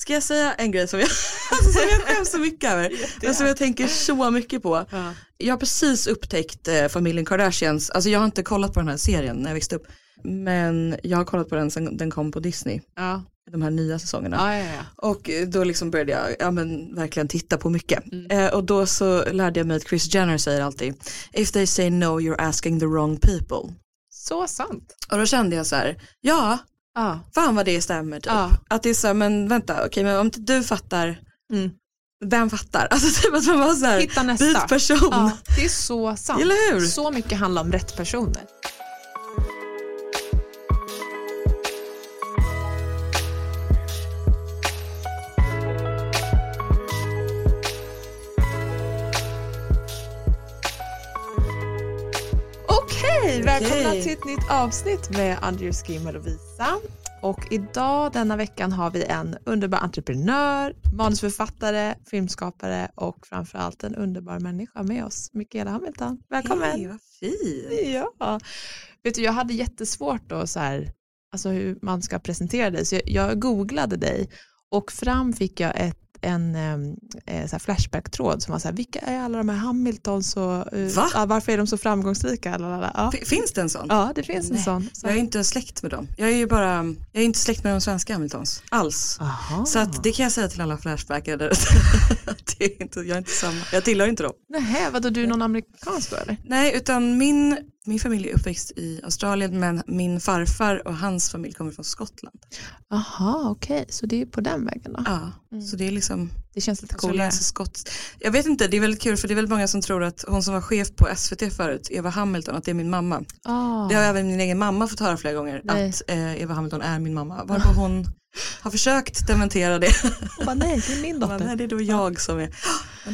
Ska jag säga en grej som jag, alltså, som jag skäms så mycket över? Men som jag tänker så mycket på. Ja. Jag har precis upptäckt eh, familjen Kardashians, alltså jag har inte kollat på den här serien när jag växte upp. Men jag har kollat på den sen den kom på Disney, Ja. de här nya säsongerna. Ja, ja, ja. Och då liksom började jag ja, men, verkligen titta på mycket. Eh, och då så lärde jag mig att Chris Jenner säger alltid If they say no you're asking the wrong people. Så sant. Och då kände jag så här, ja, Ja. fan vad det stämmer typ. Ja. Att det är så här, men vänta, okej men om inte du fattar, Mm. vem fattar? Alltså typ att man var så här, Hitta nästa. byt person. Ja, det är så sant. Eller hur? Så mycket handlar om rätt personer. Okej, välkomna till ett nytt avsnitt med Andrew Skim och Lovisa. Och idag denna veckan har vi en underbar entreprenör, manusförfattare, filmskapare och framförallt en underbar människa med oss, Mikaela Hamilton. Välkommen! Hej, vad fin. Ja. Vet du, jag hade jättesvårt då så här, alltså hur man ska presentera dig, så jag, jag googlade dig och fram fick jag ett, en em, eh, flashback-tråd som var så här, vilka är alla de här Hamiltons och eh, Va? ja, varför är de så framgångsrika? Lalala. Ja. Finns det en sån? ja, det finns en Nej. sån. Så. Jag är inte släkt med dem. Jag är ju bara, jag är inte släkt med de svenska Hamiltons alls. Aha. Så att det kan jag säga till alla flashbackare där ute. Att det är inte, jag är inte samma, jag tillhör inte dem. Nähä, vadå, du är någon amerikansk då eller? Nej, utan min, min familj är uppväxt i Australien men min farfar och hans familj kommer från Skottland. Aha, okej, så det är på den vägen då. Ja, Mm. så det är liksom Det känns lite coolare. australiensisk skott. Jag vet inte, det är väldigt kul för det är väldigt många som tror att hon som var chef på SVT förut, Eva Hamilton, att det är min mamma. Ah. Det har även min egen mamma fått höra flera gånger, Nej. att eh, Eva Hamilton är min mamma. Varpå hon har försökt dementera det. Hon bara, nej, det är min dotter. Nej, det är då jag som är,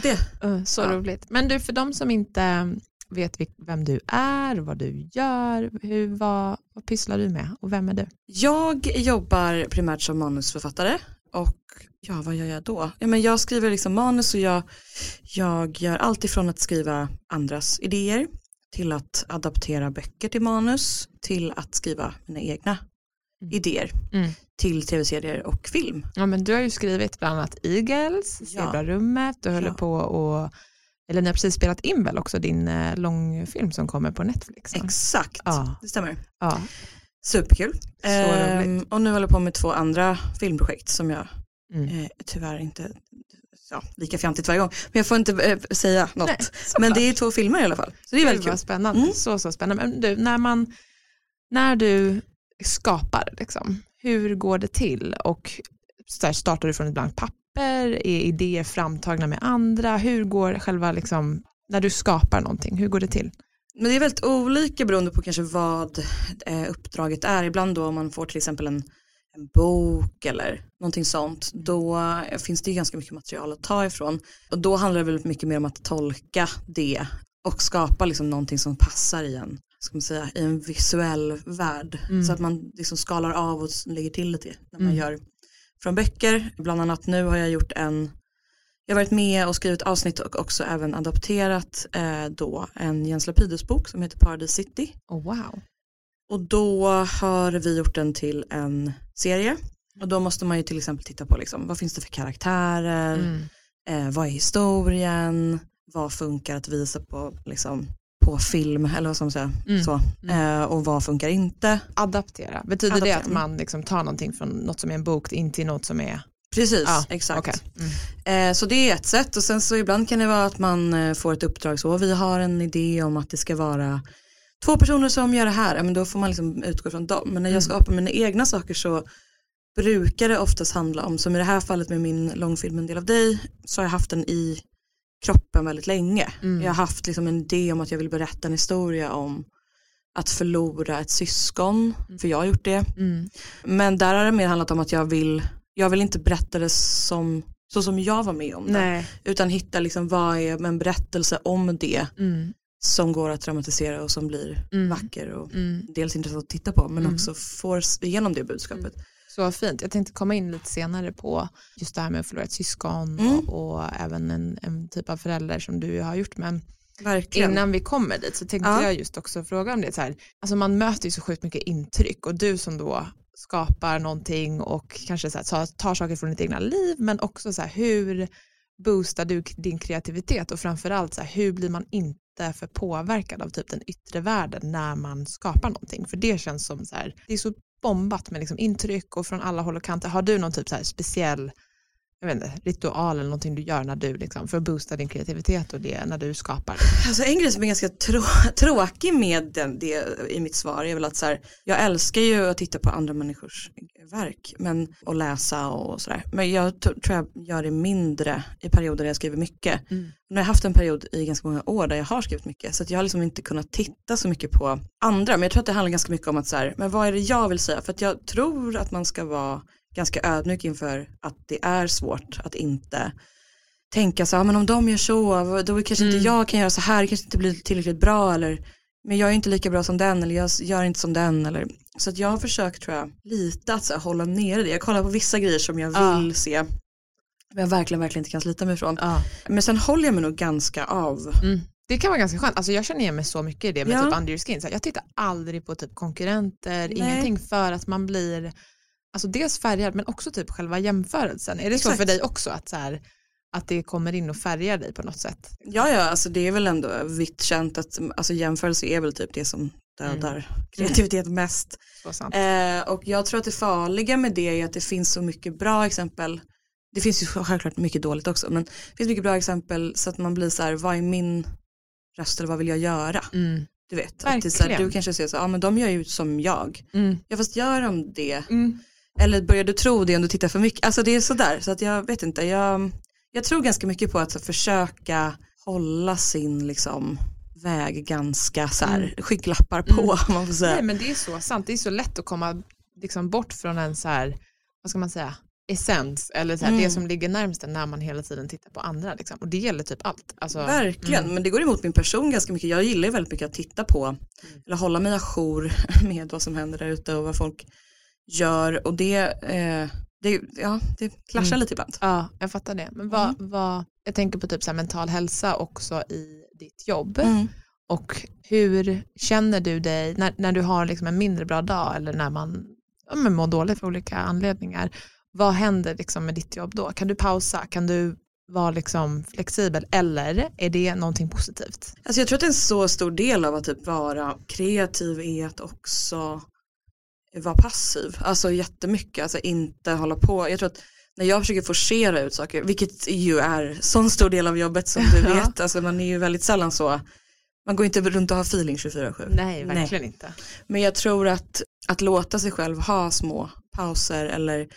det, Uh, så Ja. roligt. Men du, för de som inte vet vil- vem du är, vad du gör, hur, vad, vad pysslar du med och vem är du? Jag jobbar primärt som manusförfattare och ja, vad gör jag då? Ja, men jag skriver liksom manus och jag, jag gör allt ifrån att skriva andras idéer till att adaptera böcker till manus till att skriva mina egna Mm. idéer Mm. till tv-serier och film. Ja, men du har ju skrivit bland annat Eagles, Ja. Zebrarummet, du håller Ja. på och eller ni har precis spelat in väl också din eh, långfilm som kommer på Netflix? va? Exakt, Ja. det stämmer. Ja. Superkul. Så Ehm, och nu håller jag på med två andra filmprojekt som jag Mm. eh, tyvärr inte ja, lika fjantigt varje gång. Men jag får inte eh, säga något. Nej, Men det är två filmer i alla fall. Så det är väldigt kul. spännande. Mm. Så, så spännande. Men du, när, man, när du skapar, liksom, hur går det till? Och så här, startar du från ett blankt papper? Är idéer framtagna med andra? Hur går själva, liksom, när du skapar någonting, hur går det till? Men det är väldigt olika beroende på kanske vad eh, uppdraget är. Ibland då om man får till exempel en, en bok eller någonting sånt. Då finns det ganska mycket material att ta ifrån. Och då handlar det väldigt mycket mer om att tolka det och skapa liksom någonting som passar i en, ska man säga, i en visuell värld. Mm. Så att man liksom skalar av och lägger till lite när man Mm. gör från böcker. Bland annat nu har jag gjort en jag har varit med och skrivit avsnitt och också även adapterat eh, då en Jens Lapidus bok som heter Paradise City. Oh, wow. Och då har vi gjort den till en serie. Och då måste man ju till exempel titta på liksom, vad finns det för karaktärer, Mm. eh, vad är historien, vad funkar att visa på, liksom, på film eller vad man säga. Mm. Så. Mm. Eh, och vad funkar inte. Adaptera, betyder det Adaptera. att man liksom tar någonting från något som är en bok in till något som är... Precis, Ja, exakt. okej. Mm. Eh, så det är ett sätt och sen så ibland kan det vara att man eh, får ett uppdrag så vi har en idé om att det ska vara två personer som gör det här, men då får man liksom utgå från dem. Men när jag Mm. skapar mina egna saker så brukar det oftast handla om, som i det här fallet med min långfilm En del av dig, så har jag haft den i kroppen väldigt länge. Mm. Jag har haft liksom en idé om att jag vill berätta en historia om att förlora ett syskon, Mm. för jag har gjort det. Mm. Men där har det mer handlat om att jag vill, jag vill inte berätta det som, så som jag var med om det. Utan hitta liksom vad är en berättelse om det Mm. som går att dramatisera och som blir Mm. vacker och Mm. dels intressant att titta på men också får igenom det budskapet. Så fint. Jag tänkte komma in lite senare på just det här med att förlora ett syskon Mm. och, och även en, en typ av förälder som du har gjort. Men Verkligen. innan vi kommer dit så tänkte Ja. jag just också fråga om det. Så här, alltså man möter ju så sjukt mycket intryck och du som då skapar någonting och kanske så här, tar, saker från ditt egna liv men också så här, hur boostar du din kreativitet och framförallt så här, hur blir man inte för påverkad av typ den yttre världen när man skapar någonting för det känns som så här, det är så bombat med liksom intryck och från alla håll och kanter. Har du någon typ så här speciell jag vet inte, ritual eller någonting du gör när du liksom, för att boosta din kreativitet och det när du skapar? Alltså en grej som är ganska trå tråkig med den, det i mitt svar är väl att så här, jag älskar ju att titta på andra människors verk men, och läsa och sådär. Men jag tror jag gör det mindre i perioder där jag skriver mycket. Mm. Nu har jag haft en period i ganska många år där jag har skrivit mycket så jag har liksom inte kunnat titta så mycket på andra. Men jag tror att det handlar ganska mycket om att så här, men vad är det jag vill säga? För att jag tror att man ska vara ganska ödmjuk inför att det är svårt att inte tänka så, ja, men om de gör så, då kanske mm. inte jag kan göra så här, det kanske inte blir tillräckligt bra eller men jag är inte lika bra som den eller jag gör inte som den eller så att jag har försökt tror jag lite att så här, hålla nere det. Jag kollar på vissa grejer som jag vill ja. se men jag verkligen verkligen inte kan slita mig ifrån. Ja. Men sen håller jag mig nog ganska av. Mm. Det kan vara ganska skönt, alltså jag känner igen mig så mycket i det med ja. typ under your skin. Så jag tittar aldrig på typ konkurrenter, Nej. ingenting för att man blir alltså dels färgad men också typ själva jämförelsen. Är det Exakt. så för dig också att, så här, att det kommer in och färgar dig på något sätt? Ja, ja, alltså det är väl ändå vitt känt att alltså jämförelse är väl typ det som dödar mm. kreativitet mest. Eh, och jag tror att det farliga med det är att det finns så mycket bra exempel. Det finns ju självklart mycket dåligt också, men det finns mycket bra exempel så att man blir så här, vad är min röst eller vad vill jag göra? Mm. Du vet, att det så här, du kanske ser så, ja men de gör ju som jag. Mm. Ja fast gör de det? Mm. Eller börjar du tro det om du tittar för mycket? Alltså det är sådär, så att jag vet inte. Jag, jag tror ganska mycket på att försöka hålla sin liksom väg ganska så här, mm. skygglappar på. Mm. Man får säga. Nej men det är så sant, det är så lätt att komma liksom, bort från en så här, vad ska man säga, essens eller så här, mm. det som ligger närmst när man hela tiden tittar på andra. Liksom. Och det gäller typ allt. Alltså, Verkligen, mm. men det går emot min person ganska mycket. Jag gillar väldigt mycket att titta på, mm. eller hålla mig ajour med vad som händer där ute och vad folk gör och det, eh, det, ja, det klaschar mm. lite ibland. Ja, jag fattar det. Men vad, mm. vad, jag tänker på typ så mental hälsa också i ditt jobb. Mm. Och hur känner du dig när, när du har liksom en mindre bra dag eller när man ja, mår dåligt för olika anledningar? Vad händer liksom med ditt jobb då? Kan du pausa? Kan du vara liksom flexibel eller är det någonting positivt? Alltså jag tror att en så stor del av att typ vara kreativ är att också vara passiv, alltså jättemycket, alltså inte hålla på. Jag tror att när jag försöker forcera ut saker, vilket ju är sån stor del av jobbet som du ja. vet, alltså man är ju väldigt sällan så, man går inte runt och har feeling 24-7. Nej, verkligen Nej. inte. Men jag tror att, att låta sig själv ha små pauser eller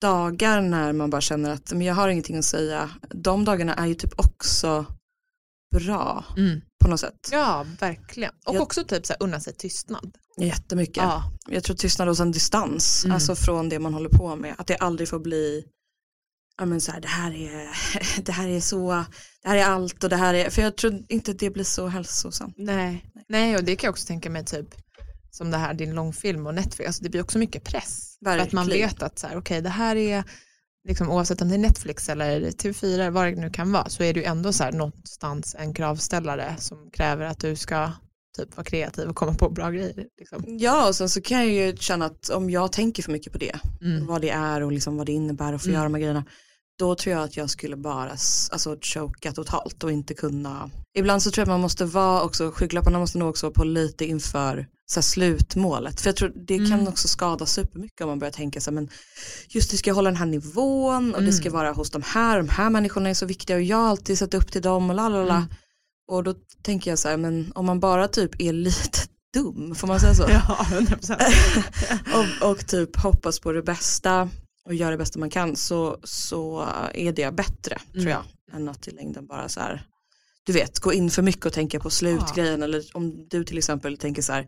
dagar när man bara känner att men jag har ingenting att säga, de dagarna är ju typ också bra mm. på något sätt. Ja, verkligen. Och jag, också typ så här, unna sig tystnad. Jättemycket. Ja. Jag tror tystnad och sen distans, mm. alltså från det man håller på med. Att det aldrig får bli, ja men så här, det här är, det här är så, det här är allt och det här är, för jag tror inte det blir så hälsosamt. Nej, nej och det kan jag också tänka mig typ, som det här din långfilm och Netflix, alltså det blir också mycket press. Verkligen. För att man vet att så här, okej okay, det här är, liksom, oavsett om det är Netflix eller TV4, vad det nu kan vara, så är det ju ändå så här någonstans en kravställare som kräver att du ska typ vara kreativ och komma på bra grejer. Liksom. Ja och sen så kan jag ju känna att om jag tänker för mycket på det, mm. vad det är och liksom vad det innebär att få mm. göra de här grejerna, då tror jag att jag skulle bara alltså, choka totalt och inte kunna. Ibland så tror jag att man måste vara också, skygglapparna måste nog också vara på lite inför så slutmålet. För jag tror det mm. kan också skada supermycket om man börjar tänka så här, men just det ska hålla den här nivån och mm. det ska vara hos de här, de här människorna är så viktiga och jag har alltid sett upp till dem och lalala. Mm. Och då tänker jag så här, men om man bara typ är lite dum, får man säga så? Ja, 100%. och, och typ hoppas på det bästa och gör det bästa man kan så, så är det bättre mm. tror jag än att i längden bara så här du vet gå in för mycket och tänka på slutgrejen ja. eller om du till exempel tänker så här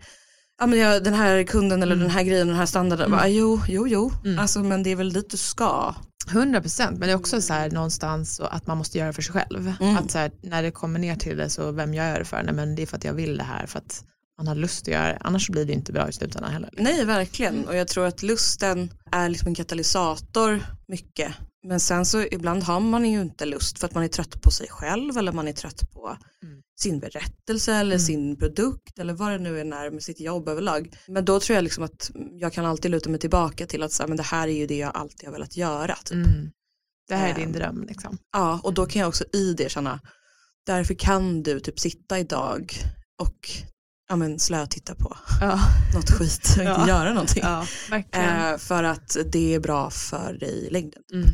ja men jag, den här kunden eller mm. den här grejen den här standarden, mm. bara, jo jo jo, mm. alltså men det är väl dit du ska. 100% men det är också så här någonstans att man måste göra det för sig själv. Mm. Att så här, när det kommer ner till det så vem jag gör det för, nej men det är för att jag vill det här för att man har lust att göra det, annars blir det inte bra i slutändan heller. Nej verkligen och jag tror att lusten är liksom en katalysator mycket. Men sen så ibland har man ju inte lust för att man är trött på sig själv eller man är trött på mm. sin berättelse eller Mm. sin produkt eller vad det nu är med sitt jobb överlag. Men då tror jag liksom att jag kan alltid luta mig tillbaka till att så här, men det här är ju det jag alltid har velat göra. Typ. Mm. Det här är din Ehm. dröm liksom. Ja, och då kan jag också i det känna, därför kan du typ sitta idag och ja, men slötitta på Ja, något skit och Ja. inte göra någonting. ja. Eh, för att det är bra för dig i längden. Mm.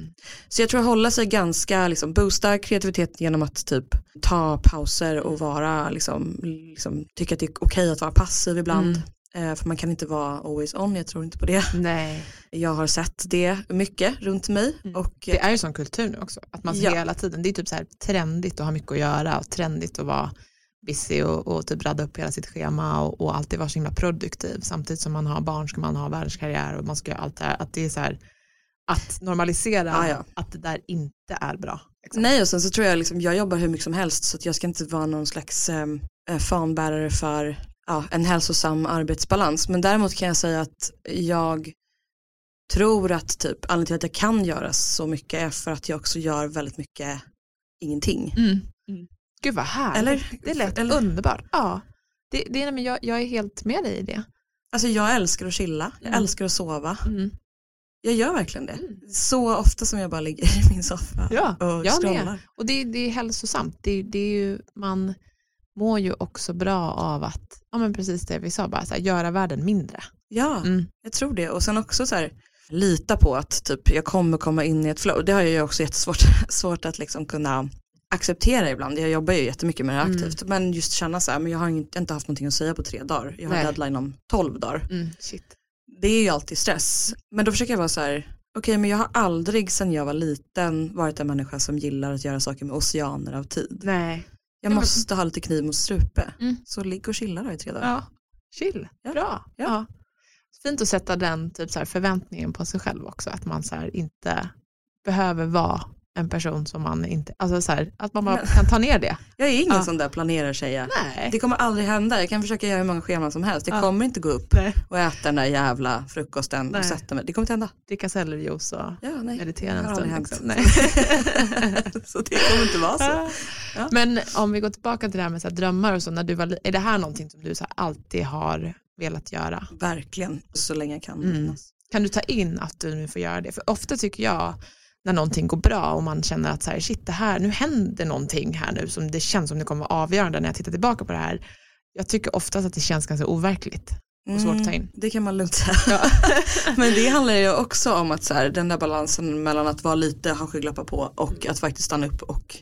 Så jag tror att hålla sig ganska, liksom, boosta kreativitet genom att typ ta pauser och vara, liksom, liksom, tycka att det är okej att vara passiv ibland. Mm. Eh, för man kan inte vara always on, jag tror inte på det. Nej, Jag har sett det mycket runt mig. Mm. Och, det är ju sån kultur nu också. Att man Ja. hela tiden, det är typ så här trendigt att ha mycket att göra och trendigt att vara busy och, och typ radda upp hela sitt schema och, och alltid vara så himla produktiv. Samtidigt som man har barn ska man ha världskarriär och man ska göra allt det här. Att det är så här, att normalisera Ja, ja. att det där inte är bra. liksom. Nej och sen så tror jag liksom, jag jobbar hur mycket som helst så att jag ska inte vara någon slags ehm, eh, fanbärare för ja, en hälsosam arbetsbalans. Men däremot kan jag säga att jag tror att typ anledningen till att jag kan göra så mycket är för att jag också gör väldigt mycket ingenting. Mm. Mm. Gud vad härligt. Eller? det lät eller- underbart. Ja, det, det, nej, men jag, jag är helt med dig i det. Alltså jag älskar att chilla, jag Mm. älskar att sova. Mm. Jag gör verkligen det. Mm. Så ofta som jag bara ligger i min soffa Ja, och jag med. scrollar. Och det, det är hälsosamt. Det, det är ju, man mår ju också bra av att, ja men precis det vi sa, bara här, göra världen mindre. Ja, Mm. jag tror det. Och sen också så här, lita på att typ, jag kommer komma in i ett flow. Det har jag ju också jättesvårt svårt att liksom kunna acceptera ibland. Jag jobbar ju jättemycket med det Mm. aktivt. Men just känna så här, men jag har inte, inte haft någonting att säga på tre dagar. Jag har Nej. deadline om tolv dagar. Mm. Det är ju alltid stress. Men då försöker jag vara så här, okej men jag har aldrig sedan jag var liten varit en människa som gillar att göra saker med oceaner av tid. Nej. Jag måste ha lite kniv mot strupe. Mm. Så ligg och chilla då i tre dagar. Ja, chill. Ja. Bra. Ja. Ja. Fint att sätta den typ så här förväntningen på sig själv också, att man så här inte behöver vara en person som man inte, alltså så här, att man bara kan ta ner det. Jag är ingen Ja. sån där planerar säga. Nej. Det kommer aldrig hända. Jag kan försöka göra hur många scheman som helst. Jag Ja. kommer inte gå upp Nej. och äta den där jävla frukosten Nej. och sätta mig. Det kommer inte hända. Dricka sellerjuice och Ja, nej. meditera en stund. Liksom. Nej. så det kommer inte vara så. Ja. Men om vi går tillbaka till det här med så här drömmar och så, när du var, är det här någonting som du så alltid har velat göra? Verkligen, så länge jag kan Mm. Kan du ta in att du nu får göra det? För ofta tycker jag när någonting går bra och man känner att så här, shit, det här, nu händer någonting här nu som det känns som det kommer vara avgörande när jag tittar tillbaka på det här. Jag tycker oftast att det känns ganska overkligt. Och svårt att ta in. Mm, Det kan man lugnt säga. Ja. Men det handlar ju också om att så här, den där balansen mellan att vara lite, ha skygglappar på och att faktiskt stanna upp och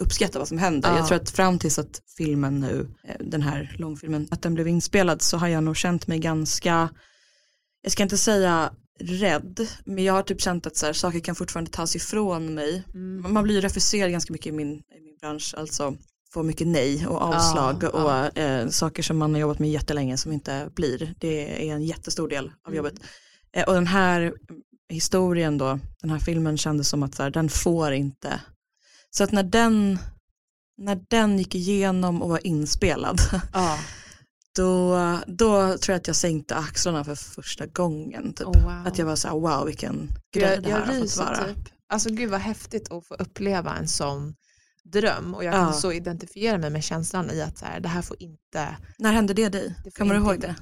uppskatta vad som händer. Ja. Jag tror att fram tills att filmen nu, eh, den här långfilmen, att den blev inspelad så har jag nog känt mig ganska, jag ska inte säga rädd, men jag har typ känt att så här, saker kan fortfarande tas ifrån mig. Mm. Man blir ju refuserad ganska mycket i min, i min bransch, alltså får mycket nej och avslag Ja, och ja. Eh, saker som man har jobbat med jättelänge som inte blir. Det är en jättestor del av Mm. jobbet. Eh, och den här historien då, den här filmen kändes som att så här, den får inte. Så att när den, när den gick igenom och var inspelad, Ja. då, då tror jag att jag sänkte axlarna för första gången. Typ. Oh, wow. Att jag var så här, wow vilken grej jag, det här jag har fått vara. typ. Alltså gud vad häftigt att få uppleva en sån dröm och jag kan Ja. så identifiera mig med känslan i att så här, det här får inte När hände det dig? Det Kommer du ihåg det?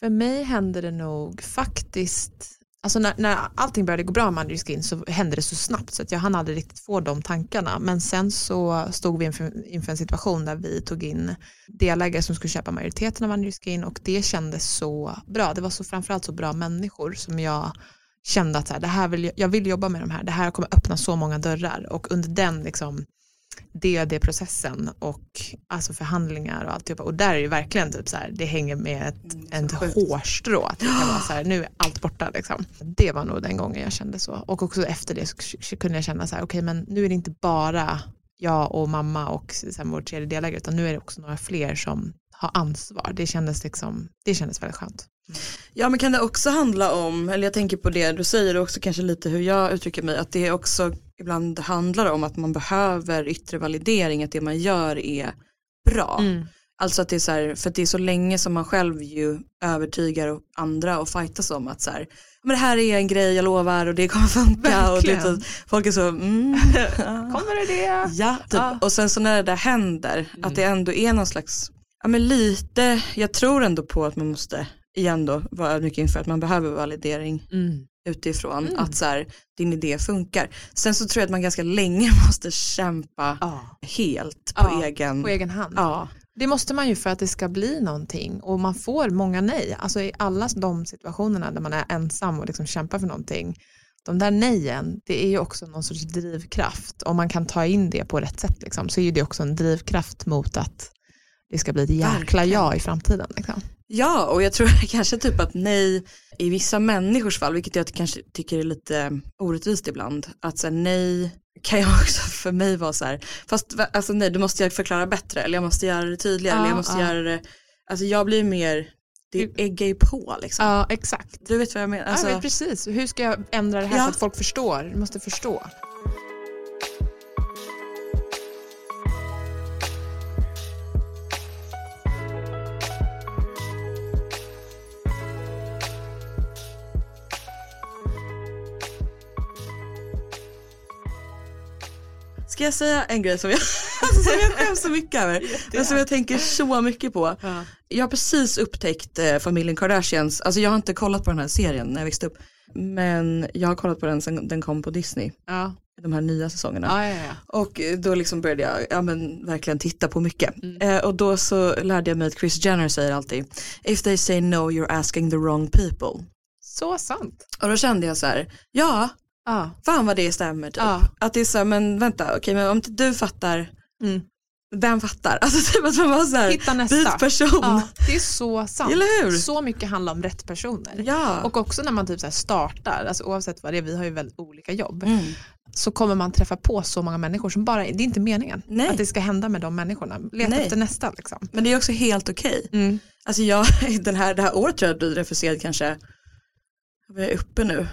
För mig hände det nog faktiskt, alltså när, när allting började gå bra med Andrew Skin så hände det så snabbt så att jag hann aldrig riktigt få de tankarna. Men sen så stod vi inför, inför en situation där vi tog in delägare som skulle köpa majoriteten av Andrew Skin och det kändes så bra. Det var så framförallt så bra människor som jag kände att så här, det här vill, jag- jag vill jobba med de här, det här kommer öppna så många dörrar och under den liksom DD-processen och alltså förhandlingar och alltihopa och där är det verkligen typ så här, det hänger med ett, Mm, sjukt. hårstrå att det kan vara så här, nu är allt borta liksom. Det var nog den gången jag kände så och också efter det så kunde jag känna så här, okej men nu är det inte bara jag och mamma och sen vår tredje delägare utan nu är det också några fler som har ansvar. Det kändes liksom, det kändes väldigt skönt. Ja men kan det också handla om, eller jag tänker på det du säger och också kanske lite hur jag uttrycker mig, att det också ibland handlar om att man behöver yttre validering, att det man gör är bra. Mm. Alltså att det är så här, för det är så länge som man själv ju övertygar andra och fightas om att så här, men det här är en grej, jag lovar och det kommer funka. Och typ, så, folk är så, mm, Kommer det det? ja, typ. Ja. Och sen så när det där händer, att det ändå är någon slags, ja men lite, jag tror ändå på att man måste, igen då, vara ödmjuk inför att man behöver validering Mm. Utifrån, Mm. att så här, din idé funkar. Sen så tror jag att man ganska länge måste kämpa Ja, helt på Ja, egen, på egen hand. ja, Det måste man ju för att det ska bli någonting och man får många nej. Alltså i alla de situationerna där man är ensam och liksom kämpar för någonting. De där nejen, det är ju också någon sorts drivkraft. Om man kan ta in det på rätt sätt liksom, så är det också en drivkraft mot att det ska bli ett jäkla ja i framtiden. Liksom. Ja, och jag tror kanske typ att nej i vissa människors fall, vilket jag kanske tycker är lite orättvist ibland, att här, nej kan jag också för mig vara så här, fast alltså nej, då måste jag förklara bättre, eller jag måste göra det tydligare, Ja, eller jag måste ja. göra det, alltså jag blir mer, det äggar ju på liksom. Ja, exakt. Du vet vad jag menar? Alltså, jag vet precis. Hur ska jag ändra det här Ja. så att folk förstår? Du måste förstå. Ska jag säga en grej som jag, alltså, som jag skäms så mycket över, men som jag tänker så mycket på. Ja. Jag har precis upptäckt eh, familjen Kardashians, alltså jag har inte kollat på den här serien när jag växte upp, men jag har kollat på den sen den kom på Disney, Ja. de här nya säsongerna. Ja, ja, ja. Och eh, då liksom började jag ja, men, verkligen titta på mycket. Mm. Eh, och då så lärde jag mig att Chris Jenner säger alltid, if they say no you're asking the wrong people. Så sant. Och då kände jag så här, ja, Ja. fan vad det stämmer typ. Ja. Att det är så här, men vänta, okej men om inte du fattar, Mm. vem fattar? Alltså typ att man bara så här, Hitta nästa. byt person. Ja, det är så sant. Eller hur? Så mycket handlar om rätt personer. Ja. Och också när man typ så startar, alltså oavsett vad det är, vi har ju väldigt olika jobb, Mm. så kommer man träffa på så många människor som bara, det är inte meningen Nej. att det ska hända med de människorna. Leta Nej. efter nästa liksom. Men det är också helt okej. Mm. Alltså jag, den här, det här året tror jag att du refuserad kanske, vad är uppe nu?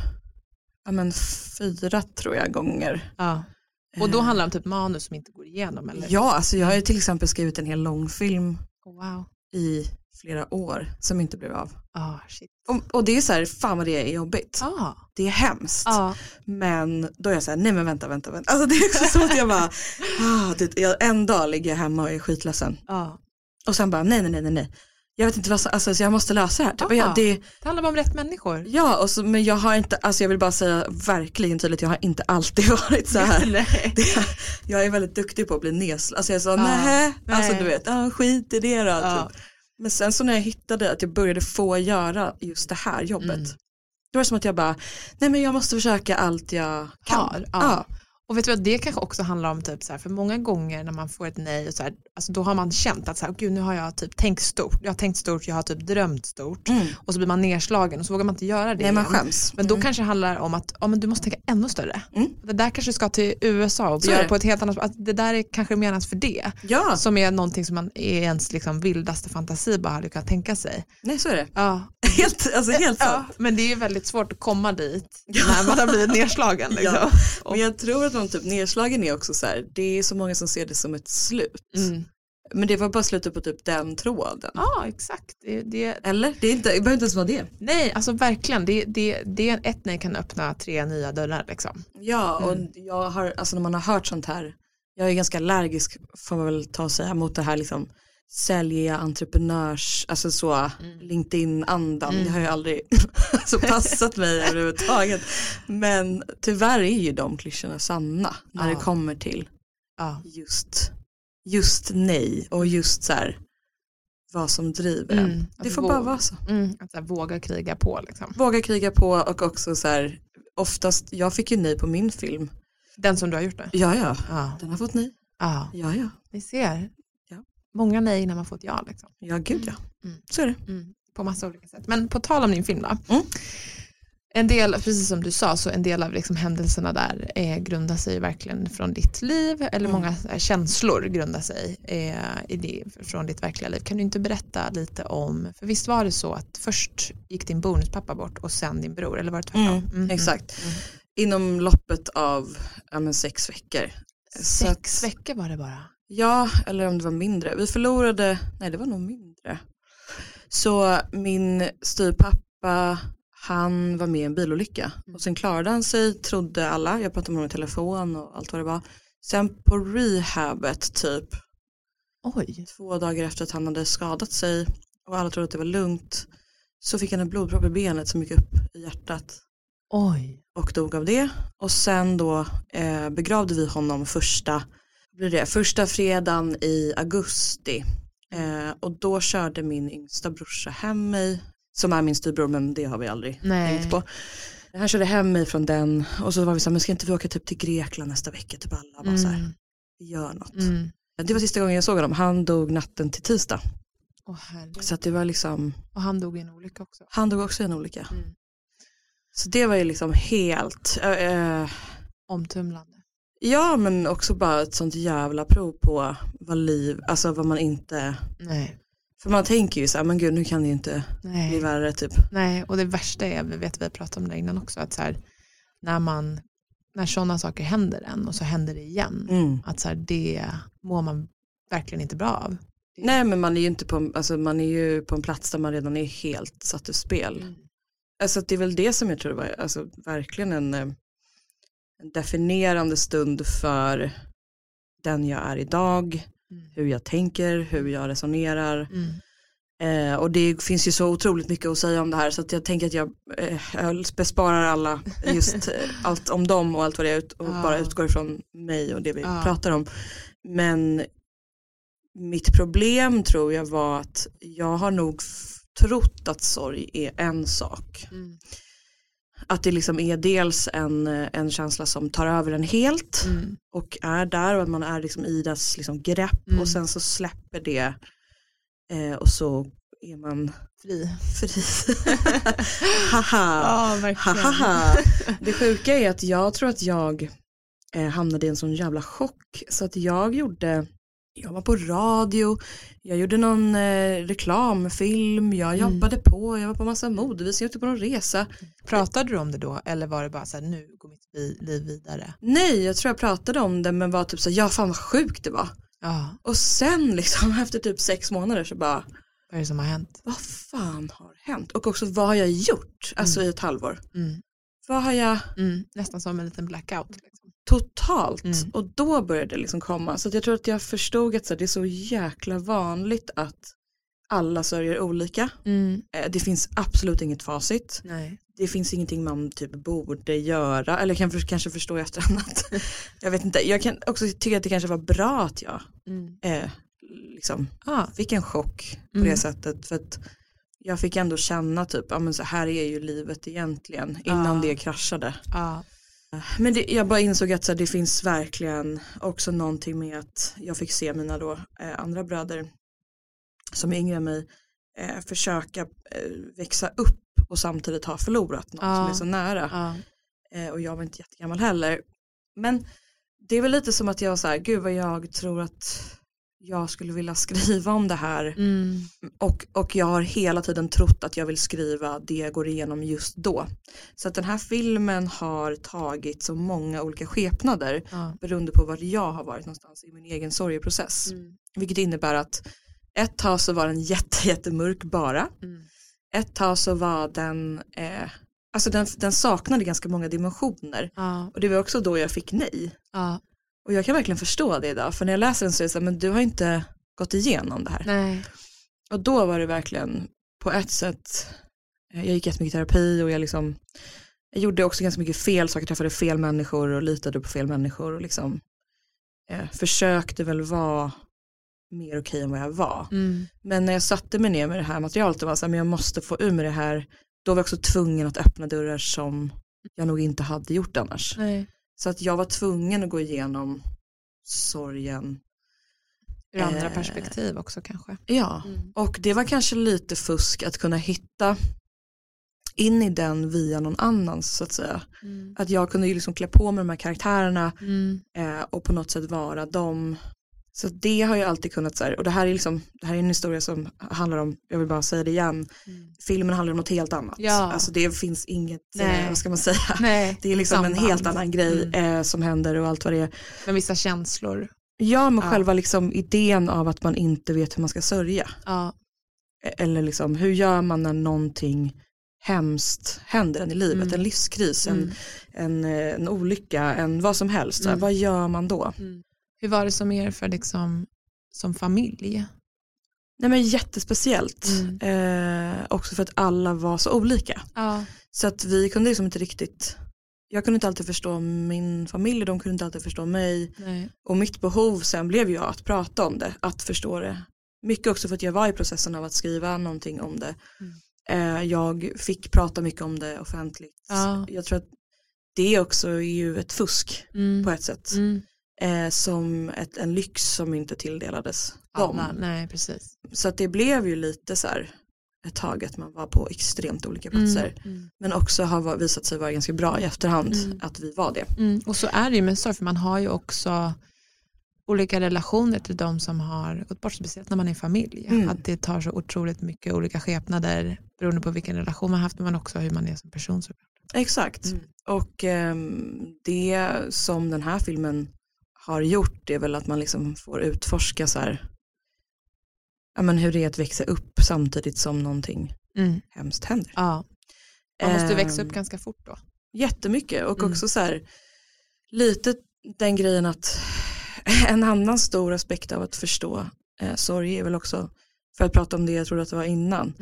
Ja men fyra tror jag gånger. Ja. Och då handlar det om typ manus som inte går igenom eller? Ja, alltså jag har ju till exempel skrivit en hel långfilm Oh, wow. i flera år som inte blev av. Shit. Och, och det är så här, fan vad det är jobbigt. Ah. Det är hemskt. Ah. Men då är jag så här, nej men vänta, vänta, vänta. Alltså det är också så att jag bara, ah, det, jag, en dag ligger jag hemma och är skitledsen. Ah. Och sen bara, nej, nej, nej, nej. Jag vet inte vad som, alltså så jag måste lösa det här. Typ. Jag, det, Det handlar om rätt människor. ja, och så, men jag har inte, alltså jag vill bara säga verkligen tydligt, jag har inte alltid varit så här. Nej. Det, jag är väldigt duktig på att bli nedslagen. Alltså jag sa, Ja, nej, alltså du vet, ah, skit i det då. Ja. Typ. Men sen så när jag hittade att jag började få göra just det här jobbet, Mm. då var det som att jag bara, nej men jag måste försöka allt jag kan. Har, ja. Och vet du vad, det kanske också handlar om typ så här, för många gånger när man får ett nej och så här, alltså då har man känt att så här, gud nu har jag typ tänkt stort, jag har tänkt stort, jag har typ drömt stort Mm. och så blir man nerslagen och så vågar man inte göra det Nej man skäms. Men då Mm. kanske det handlar om att ja, men du måste tänka ännu större. Mm. Det där kanske ska till USA och göra på ett helt annat sätt. Det där är kanske menat för det. Ja, Som är någonting som man i ens liksom vildaste fantasi bara hade kunnat tänka sig. nej så är det. Ja. Helt, alltså helt ja, sant. men det är ju väldigt svårt att komma dit när man har blivit nerslagen. Liksom. Ja. Men jag tror att de typ nedslagen är också så här, det är så många som ser det som ett slut. Mm. Men det var bara slutet på typ den tråden. Ja, exakt. Det, det, Eller? Det, är inte, det behöver inte ens vara det. nej, alltså verkligen. Det, det, det är ett nej kan öppna tre nya dörrar. Liksom. Ja, och Mm. jag har, alltså när man har hört sånt här, jag är ganska allergisk får man väl ta och säga mot det här liksom sälja entreprenörs, alltså så Mm. LinkedIn-andan, det har ju aldrig alltså, passat mig överhuvudtaget. Men tyvärr är ju de klyschorna sanna när Ja. det kommer till Ja. just, just nej och just så här vad som driver Mm, en. Det får vå- bara vara så. Mm, att så våga kriga på. Liksom. Våga kriga på och också så här, oftast, jag fick ju nej på min film. Den som du har gjort nu. Ja, ja, Ja. den har fått nej. ja, Ja, ja. ni ser. Många nej när man får ett ja. Liksom. Ja, gud ja. Mm. Så är det. Mm. På massa olika sätt. Men på tal om din film då. Mm. En del, precis som du sa, så en del av liksom händelserna där eh, grundar sig verkligen från ditt liv, eller Mm. många eh, känslor grundar sig eh, i det, från ditt verkliga liv. Kan du inte berätta lite om, för visst var det så att först gick din bonuspappa bort och sen din bror, eller var det tvärtom? Mm, exakt. Mm. Inom loppet av ja, men sex veckor. Sex att- veckor var det bara. Ja, eller om det var mindre. Vi förlorade, nej det var nog mindre. Så min styrpappa han var med i en bilolycka och sen klarade han sig, trodde alla, jag pratade med honom i telefon och allt vad det var. Sen på rehabet typ, Oj. två dagar efter att han hade skadat sig och alla trodde att det var lugnt, så fick han en blodpropp i benet som gick upp i hjärtat Oj. och dog av det. Och sen då eh, begravde vi honom första, blir det, första fredagen i augusti. Eh, och då körde min yngsta brorsa hem mig, som är min styvbror men det har vi aldrig Nej. tänkt på. Han körde hem mig från den och så var vi så här, men ska inte vi åka typ till Grekland nästa vecka, typ alla bara så här, Mm. vi gör något. Mm. Det var sista gången jag såg honom, han dog natten till tisdag. Herregud. Så att det var liksom, Och han dog i en olycka också. han dog också i en olycka. Mm. Så det var ju liksom helt, eh, Omtumlande. Ja men också bara ett sånt jävla prov på vad liv, alltså vad man inte, Nej. för man tänker ju så här, men gud nu kan det ju inte bli Nej. värre typ. Nej, och det värsta är, vi vet vi har pratat om det innan också, att så här, när man, när sådana saker händer en och så händer det igen, Mm. att så här, det mår man verkligen inte bra av. Nej men man är ju inte på, alltså man är ju på en plats där man redan är helt satt ur spel. Mm. Alltså det är väl det som jag tror var, alltså verkligen en, eh, en definierande stund för den jag är idag, Mm. hur jag tänker, hur jag resonerar. Mm. Eh, och det finns ju så otroligt mycket att säga om det här så jag tänker att jag, eh, jag besparar alla just eh, allt om dem och allt vad det är ut, och Ja. bara utgår ifrån mig och det vi Ja. pratar om. Men mitt problem tror jag var att jag har nog trott att sorg är en sak. Mm. Att det liksom är dels en, en känsla som tar över en helt Mm. och är där och att man är liksom i dess liksom grepp Mm. och sen så släpper det eh, och så är man Fri. fri. Haha. Ja. Haha. Det sjuka är att jag tror att jag eh, hamnade i en sån jävla chock så att jag gjorde jag var på radio, jag gjorde någon eh, reklamfilm, jag Mm. jobbade på, jag var på massa modevisningar, var på någon resa. Pratade du om det då eller var det bara så här, nu går mitt liv vidare? Nej, jag tror jag pratade om det men var typ så här, ja fan vad sjukt det var. Ja, Och sen liksom efter typ sex månader så bara, vad är det som har hänt? vad fan har hänt? Och också vad har jag gjort? Alltså i ett halvår. Mm. Vad har jag Mm. Nästan som en liten blackout. Liksom. Totalt? Mm. Och då började det liksom komma. Så att jag tror att jag förstod att så här, det är så jäkla vanligt att alla sörjer olika. Mm. Eh, Det finns absolut inget facit. Nej. Det finns ingenting man typ borde göra. Eller kan för, kanske förstå i efterhand att jag vet inte. Jag kan också tycka att det kanske var bra att jag Mm. eh, liksom Ah. fick en chock på Mm. det sättet. För att jag fick ändå känna typ, ja men så här är ju livet egentligen innan Ja. det kraschade. Ja. Men det, jag bara insåg att så här, det finns verkligen också någonting med att jag fick se mina då eh, andra bröder som är yngre än mig eh, försöka eh, växa upp och samtidigt ha förlorat någon Ja. som är så nära. Ja. Eh, och jag var inte jättegammal heller. Men det är väl lite som att jag så här, gud vad jag tror att jag skulle vilja skriva om det här. Mm. Och, och jag har hela tiden trott att jag vill skriva det jag går igenom just då. Så att den här filmen har tagit så många olika skepnader Ja. beroende på var jag har varit någonstans i min egen sorgeprocess. Mm. Vilket innebär att ett tag så var den jätte, jättemörk bara. Mm. Ett tag så var den, eh, alltså den, den saknade ganska många dimensioner. Ja. Och det var också då jag fick nej. Ja. Och jag kan verkligen förstå det idag. För när jag läser den så är det så här, men du har inte gått igenom det här. Nej. Och då var det verkligen på ett sätt, eh, jag gick jättemycket terapi och jag liksom, jag gjorde också ganska mycket fel saker, träffade fel människor och litade på fel människor och liksom eh, försökte väl vara mer okej än vad jag var. Mm. Men när jag satte mig ner med det här materialet och var så här, men jag måste få ur mig det här, då var jag också tvungen att öppna dörrar som jag nog inte hade gjort annars. Nej. Så att jag var tvungen att gå igenom sorgen. Ur andra Eh. perspektiv också kanske. Ja, Mm. och det var kanske lite fusk att kunna hitta in i den via någon annans så att säga. Mm. Att jag kunde ju liksom klä på mig de här karaktärerna Mm. eh, och på något sätt vara dem. Så det har jag alltid kunnat så här, och det här är liksom, det här är en historia som handlar om, jag vill bara säga det igen, Mm. filmen handlar om något helt annat. Ja. Alltså det finns inget, Nej. eh, vad ska man säga, Nej, det är liksom en samband. helt annan grej Mm. eh, som händer och allt vad det är. Men vissa känslor. Ja, men Ja. själva liksom idén av att man inte vet hur man ska sörja. Ja. Eller liksom, hur gör man när någonting hemskt händer en i livet, Mm. en livskris, Mm. en, en, eh, en olycka, en vad som helst. Mm. Vad gör man då? Hur var det som er för liksom, som familj? Nej men jättespeciellt. Mm. Eh, också för att alla var så olika. Ja. Så att vi kunde liksom inte riktigt, jag kunde inte alltid förstå min familj och de kunde inte alltid förstå mig. Nej. Och mitt behov sen blev ju att prata om det, att förstå det. Mycket också för att jag var i processen av att skriva någonting om det. Mm. Eh, jag fick prata mycket om det offentligt. Ja. Jag tror att det också är ju ett fusk Mm. på ett sätt. Mm. Eh, som ett, en lyx som inte tilldelades dem. Alla. Nej, precis. Så att det blev ju lite så här ett tag att man var på extremt olika platser. Mm. Men också har visat sig vara ganska bra i efterhand Mm. att vi var det. Mm. Och så är det ju med sorg, för man har ju också olika relationer till de som har gått bort, speciellt när man är familj. Mm. Att det tar så otroligt mycket olika skepnader beroende på vilken relation man haft, men också hur man är som person. Exakt. Mm. Och ehm, det som den här filmen har gjort är väl att man liksom får utforska så här, ja, men hur det är att växa upp samtidigt som någonting Mm. hemskt händer. Ja. Man måste växa upp Ehm, ganska fort då. Jättemycket och Mm. också så här lite den grejen att en annan stor aspekt av att förstå eh, sorg är väl också, för att prata om det jag trodde att det var innan,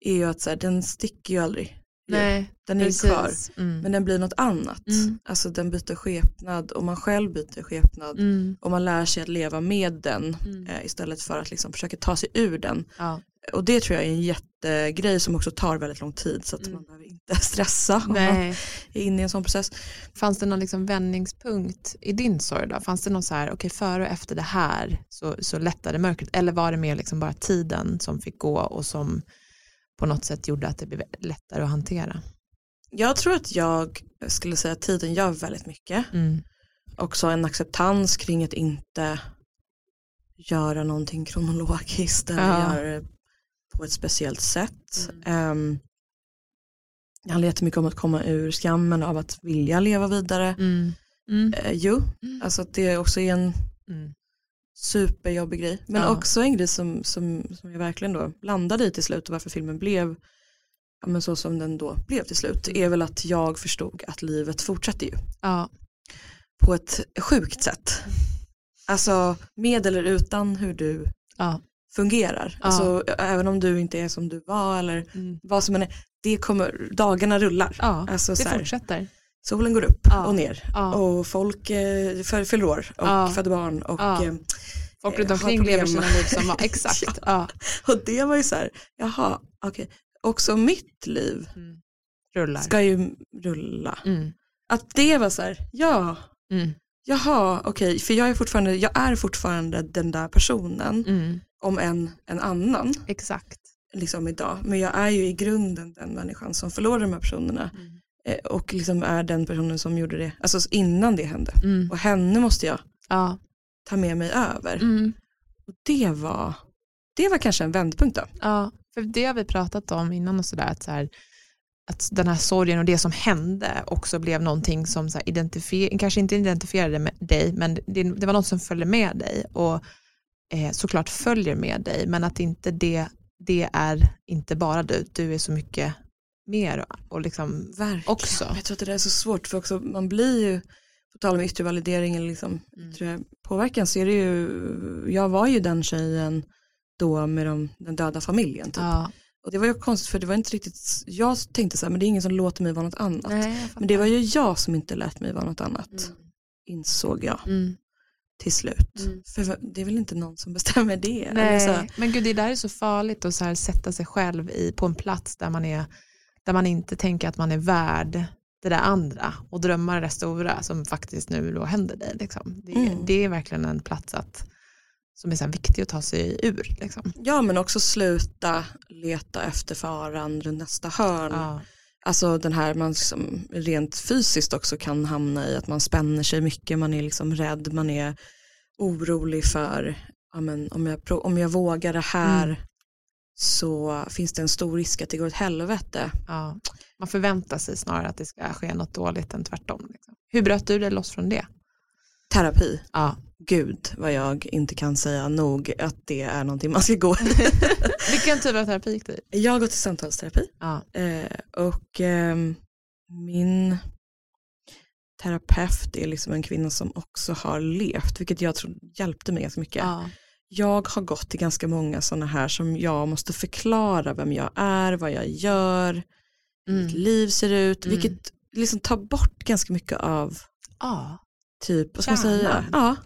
är ju att så här, den sticker ju aldrig. Nej, Den är precis. kvar, Mm. men den blir något annat. Mm. Alltså den byter skepnad och man själv byter skepnad Mm. och man lär sig att leva med den Mm. eh, istället för att liksom försöka ta sig ur den. Ja. Och det tror jag är en jättegrej som också tar väldigt lång tid så att Mm. man behöver inte stressa om man är inne i en sån process. Fanns det någon liksom vändningspunkt i din sorg då? Fanns det någon så här, okej före och efter det här så, så lättade mörkret eller var det mer liksom bara tiden som fick gå och som på något sätt gjorde att det blev lättare att hantera? Jag tror att jag skulle säga att tiden gör väldigt mycket. Mm. Också en acceptans kring att inte göra någonting kronologiskt eller Ja. göra det på ett speciellt sätt. Mm. Um, det handlar jättemycket om att komma ur skammen av att vilja leva vidare. Mm. Mm. Eh, jo, Mm. alltså att det också är en Mm. Superjobbig grej. Men Ja. också en grej som, som, som jag verkligen då landade i till slut och varför filmen blev ja, men så som den då blev till slut Mm. är väl att jag förstod att livet fortsätter ju Ja. på ett sjukt sätt. Alltså med eller utan hur du Ja. fungerar. Ja. Alltså, även om du inte är som du var eller Mm. vad som än är, det kommer, dagarna rullar. ja. Alltså, Det fortsätter. Solen går upp Ja. och ner Ja. och folk eh, fyller år och Ja. föder barn och, Ja. eh, Folk eh, runt har omkring lever sina liv som var, exakt. Ja. och det var ju så här, jaha, okej, också mitt liv Mm. Rullar. ska ju rulla. Mm. Att det var så här, ja, Mm. jaha, okej, för jag är fortfarande, jag är fortfarande den där personen, Mm. om en, en annan, Exakt. liksom idag. Men jag är ju i grunden den människan som förlorade de här personerna Mm. Eh, och liksom är den personen som gjorde det, alltså innan det hände. Mm. Och henne måste jag Ja. ta med mig över. Mm. Och det var, det var kanske en vändpunkt då. Ja, för det har vi pratat om innan och sådär, att, så här, att den här sorgen och det som hände också blev någonting som så identifier- kanske inte identifierade med dig, men det, det var något som följde med dig och eh, såklart följer med dig, men att inte det, det är inte bara du, du är så mycket mer och liksom, Verkligen. Också. Jag tror att det där är så svårt för också man blir ju, på tal om yttre validering eller liksom Mm. påverkan så är det ju, jag var ju den tjejen då med de, den döda familjen typ. ja, Och det var ju konstigt för det var inte riktigt, jag tänkte så här, men det är ingen som låter mig vara något annat. nej, Men det var ju jag som inte lät mig vara något annat, Mm. insåg jag Mm. till slut. Mm. För det är väl inte någon som bestämmer det. Nej, men gud det där är så farligt att så sätta sig själv i, på en plats där man, är, där man inte tänker att man är värd det där andra och drömma det stora som faktiskt nu då händer dig. Liksom. Det, Mm. det är verkligen en plats att, som är så viktig att ta sig ur. Liksom. ja men också sluta leta efter faran runt nästa hörn. Ja. Alltså den här man liksom rent fysiskt också kan hamna i att man spänner sig mycket, man är liksom rädd, man är orolig för ja, men om, jag, om jag vågar det här Mm. Så finns det en stor risk att det går åt helvete. Ja. Man förväntar sig snarare att det ska ske något dåligt än tvärtom. Liksom. Hur bröt du dig loss från det? Terapi, Ja. gud vad jag inte kan säga nog att det är någonting man ska gå i. Vilken typ av terapi gick du i? Jag har gått i samtalsterapi Ja. eh, och ehm, min terapeut är liksom en kvinna som också har levt, vilket jag tror hjälpte mig ganska mycket. Ja. Jag har gått till ganska många sådana här som jag måste förklara vem jag är, vad jag gör, hur mitt Mm. liv ser ut, Mm. vilket liksom tar bort ganska mycket av Ja. typ, vad ska man säga? Kärnan. Ja,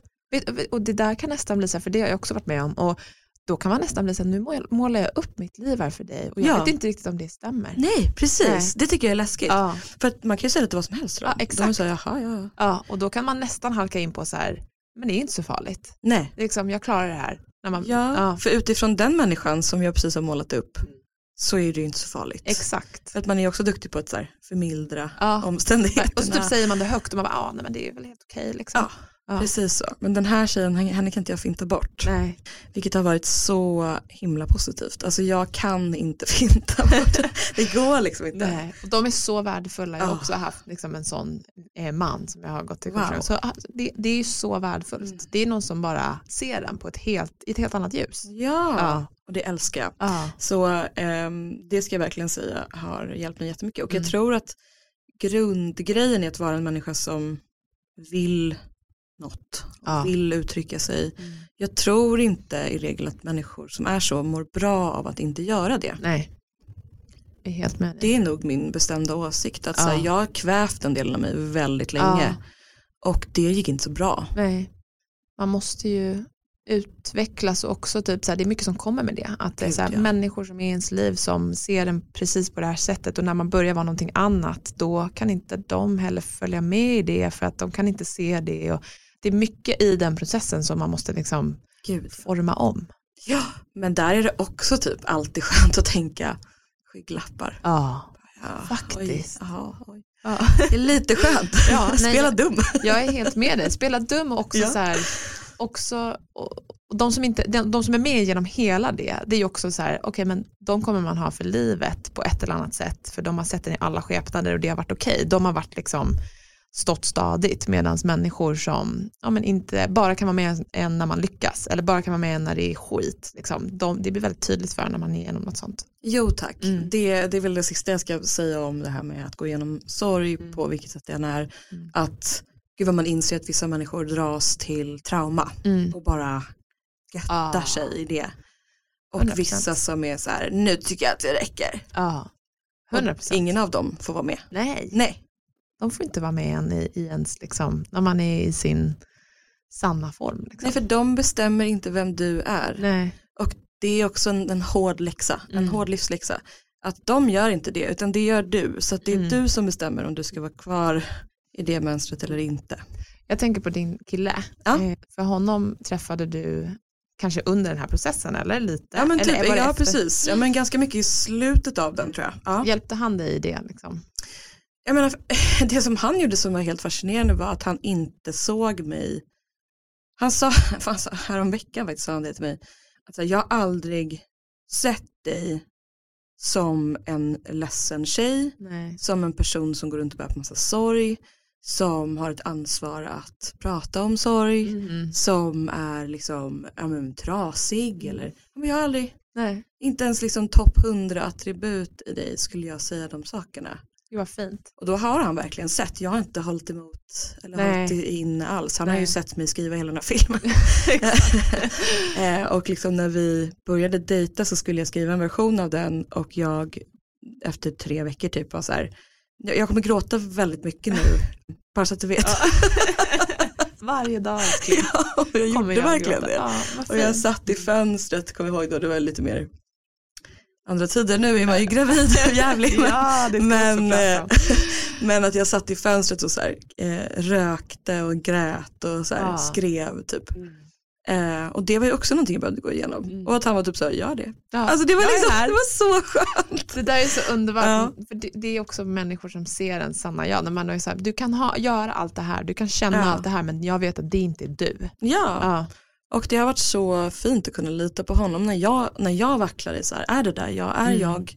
Och det där kan nästan bli så här, för det har jag också varit med om. Och då kan man nästan bli så här, nu mål- målar jag upp mitt liv här för dig. Och jag Ja. vet inte riktigt om det stämmer. nej precis, Nej. det tycker jag är läskigt. Ja, För att man kan ju säga det till vad som helst. Då. Ja, De exakt. säger, jaha, ja, ja. ja, och då kan man nästan halka in på så här, men det är inte så farligt. Nej, liksom, jag klarar det här. När man, ja, ja, för utifrån den människan som jag precis har målat upp så är det ju inte så farligt. exakt. För att man är också duktig på att så här, förmildra Ja. omständigheterna. Och så typ säger man det högt och man bara, ja, nej, men det är väl helt okej. liksom. Ja, Ja. Precis så. Men den här tjejen, henne kan inte jag finta bort. Nej. Vilket har varit så himla positivt. Alltså jag kan inte finta bort det. Går liksom inte. Nej. Och de är så värdefulla. Jag har Ja. också haft liksom en sån eh, man som jag har gått till Wow. Så, alltså, det, det är ju så värdefullt. Mm. Det är någon som bara ser den på ett helt, i ett helt annat ljus. Ja, Ja. och det älskar jag. Ja. Så ehm, det ska jag verkligen säga har hjälpt mig jättemycket. Och Mm. jag tror att grundgrejen är att vara en människa som vill något. Och Ja. Vill uttrycka sig. Jag tror inte i regel att människor som är så mår bra av att inte göra det. Nej. Jag är helt med. Det är nog min bestämda åsikt. Att Ja. här, jag har kvävt den delen av mig väldigt länge. Och det gick inte så bra. Nej. Man måste ju utvecklas och också typ så här, det är mycket som kommer med det. Att det är så här, ja. människor som är i ens liv som ser den precis på det här sättet och när man börjar vara någonting annat då kan inte de heller följa med i det för att de kan inte se det. Och det är mycket i den processen som man måste liksom Gud. forma om. Ja, men där är det också typ alltid skönt att tänka skygglappar. Ja, Ja, Faktiskt. Oj, ja, oj. ja. Det är lite skönt. Ja, Spela dum. jag är helt med dig. Spela dum och också Ja. så här, också, och, de, som inte, de, de som är med genom hela det, det är ju också så här, okej men de kommer man ha för livet på ett eller annat sätt, för de har sett den i alla skepnader och det har varit okej. De har varit liksom stått stadigt medan människor som ja, men inte bara kan vara med en när man lyckas eller bara kan vara med en när det är skit. Liksom. De, det blir väldigt tydligt för när man är igenom något sånt. Jo tack, Mm. det, det är väl det sista jag ska säga om det här med att gå igenom sorg Mm. på vilket sätt det än är. Mm. Att gud vad man inser att vissa människor dras till trauma Mm. och bara göttar Ah. sig i det. Och 100%. vissa som är så här, nu tycker jag att det räcker. Och 100%. Ingen av dem får vara med. Nej, Nej, de får inte vara med en i, i ens, liksom, när man är i sin sanna form. Liksom. Nej för de bestämmer inte vem du är. Nej. Och det är också en, en hård läxa, en Mm. hård livsläxa. Att de gör inte det, utan det gör du. Så det är Mm. du som bestämmer om du ska vara kvar i det mönstret eller inte. Jag tänker på din kille. Ja. Eh, För honom träffade du kanske under den här processen eller lite? Ja men typ, ja efter? precis. Ja men ganska mycket i slutet av den tror jag. Ja. Hjälpte han dig i det? Liksom? Jag menar, det som han gjorde som var helt fascinerande var att han inte såg mig. Han sa, fan, sa häromveckan faktiskt sa han det till mig. Att jag har aldrig sett dig som en ledsen tjej. Nej. som en person som går runt och bär på massa sorg, som har ett ansvar att prata om sorg, Mm. som är liksom ja, men, trasig eller, ja, men jag har aldrig, Nej, inte ens liksom topp 100 attribut i dig skulle jag säga de sakerna. Det var fint. Och då har han verkligen sett, jag har inte hållit emot eller Nej. hållit in alls, han har Nej. ju sett mig skriva hela den här filmen. Eh, och liksom när vi började dejta så skulle jag skriva en version av den och jag efter tre veckor typ var så här, jag kommer gråta väldigt mycket nu, bara så att du vet. Varje dag älskling. Ja, jag gjorde jag verkligen gråta. det. Ja, vad Och jag satt i fönstret, kommer ihåg då, det var lite mer andra tider, nu är man ju gravid och jävlig. men- Ja, men, eh, men att jag satt i fönstret och så här, eh, rökte och grät och så här, Ja. skrev typ. Eh, och det var ju också någonting jag behövde gå igenom. Mm. Och att han var typ så här, gör det. Ja, Alltså det var, liksom, det var så skönt. Det där är så underbart, Ja. för det, det är också människor som ser en sanna jag. När man är så här, du kan ha, göra allt det här, du kan känna Ja. allt det här, men jag vet att det inte är du. Ja. Och det har varit så fint att kunna lita på honom när jag, när jag vacklar i så här, är det där jag, är Mm. jag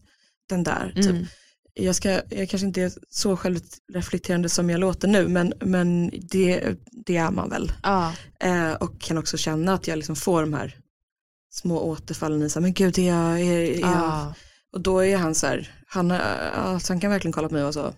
den där? Typ. Mm. jag, ska, jag kanske inte är så självreflekterande som jag låter nu men, men det, det är man väl. Ja. Eh, och kan också känna att jag liksom får de här små återfallen i så här, men gud är jag, är, är jag? Ja. Och då är han så här, han, alltså han kan verkligen kolla på mig och så,